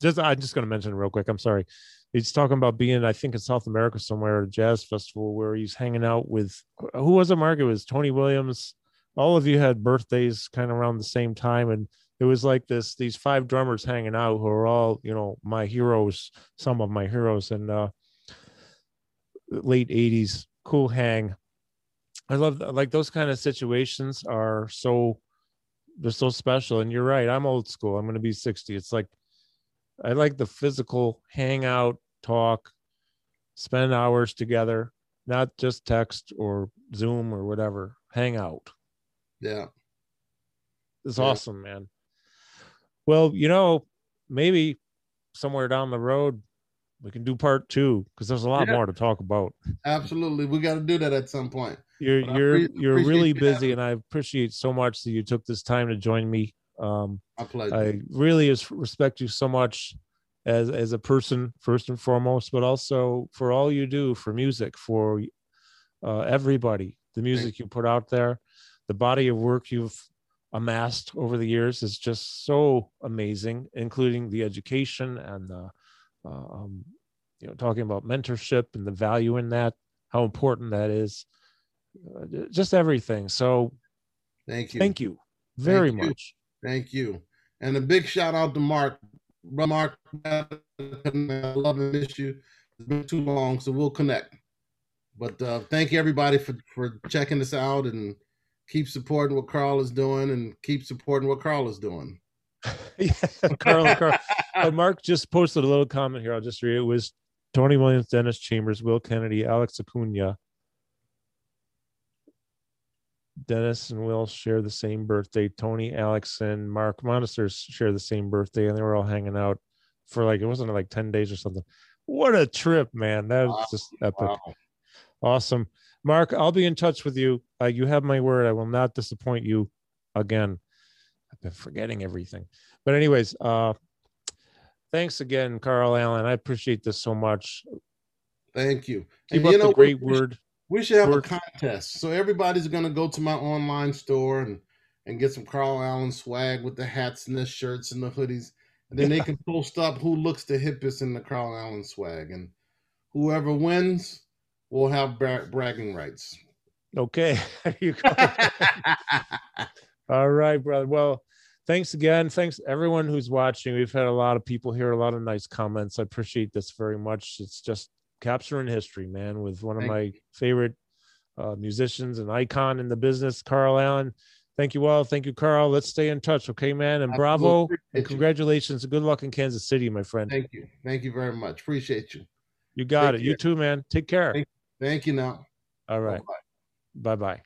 just I'm just gonna mention it real quick. I'm sorry. He's talking about being, I think, in South America somewhere at a jazz festival where he's hanging out with who was it? Mark? It was Tony Williams. All of you had birthdays kind of around the same time, and it was like this these five drummers hanging out who are all you know my heroes some of my heroes and uh late 80s cool hang i love like those kind of situations are so they're so special and you're right i'm old school i'm going to be 60 it's like i like the physical hang out talk spend hours together not just text or zoom or whatever hang out Yeah. it's Yeah. awesome, man. Well, you know, maybe somewhere down the road we can do part two because there's a lot Yeah. more to talk about. Absolutely. We got to do that at some point. You're But you're appre- you're really busy, and I appreciate so much that you took this time to join me. Um, I really respect you so much as as a person first and foremost, but also for all you do for music for uh, everybody. The music you put out there, the body of work you've amassed over the years is just so amazing, including the education and the uh, um, you know talking about mentorship and the value in that, how important that is, uh, just everything. So Thank you. thank you very Thank you. much. Thank you. And a big shout out to Mark. Mark, I love and miss you. It's been too long, so we'll connect. But uh, thank you everybody for for checking us out and keep supporting what Carl is doing and keep supporting what Carl is doing. yeah, Carl, Carl. Mark just posted a little comment here. I'll just read it. It was Tony Williams, Dennis Chambers, Will Kennedy, Alex Acuna. Dennis and Will share the same birthday. Tony, Alex, and Mark Mondesir share the same birthday, and they were all hanging out for like it wasn't like 10 days or something. What a trip, man. That was Wow. just epic. Wow. Awesome. Mark, I'll be in touch with you. Uh, you have my word. I will not disappoint you again. I've been forgetting everything. But, anyways, uh, thanks again, Carl Allen. I appreciate this so much. Thank you. Keep And up you know the great word. We should have a contest. So everybody's gonna go to my online store and and get some Carl Allen swag with the hats and the shirts and the hoodies. And then they can post up who looks the hippest in the Carl Allen swag. And whoever wins will have bra- bragging rights. Okay. You. All right, brother. Well, thanks again. Thanks everyone who's watching. We've had a lot of people here, a lot of nice comments. I appreciate this very much. It's just capturing history, man, with one of Thank my favorite uh, musicians and icon in the business, Carl Allen. Thank you all. Thank you, Carl. Let's stay in touch, okay, man? And bravo and you. congratulations. Good luck in Kansas City, my friend. Thank you. Thank you very much. Appreciate you. You got Take it. You too, man. Take care. Thank- Thank you now. All right. Bye bye.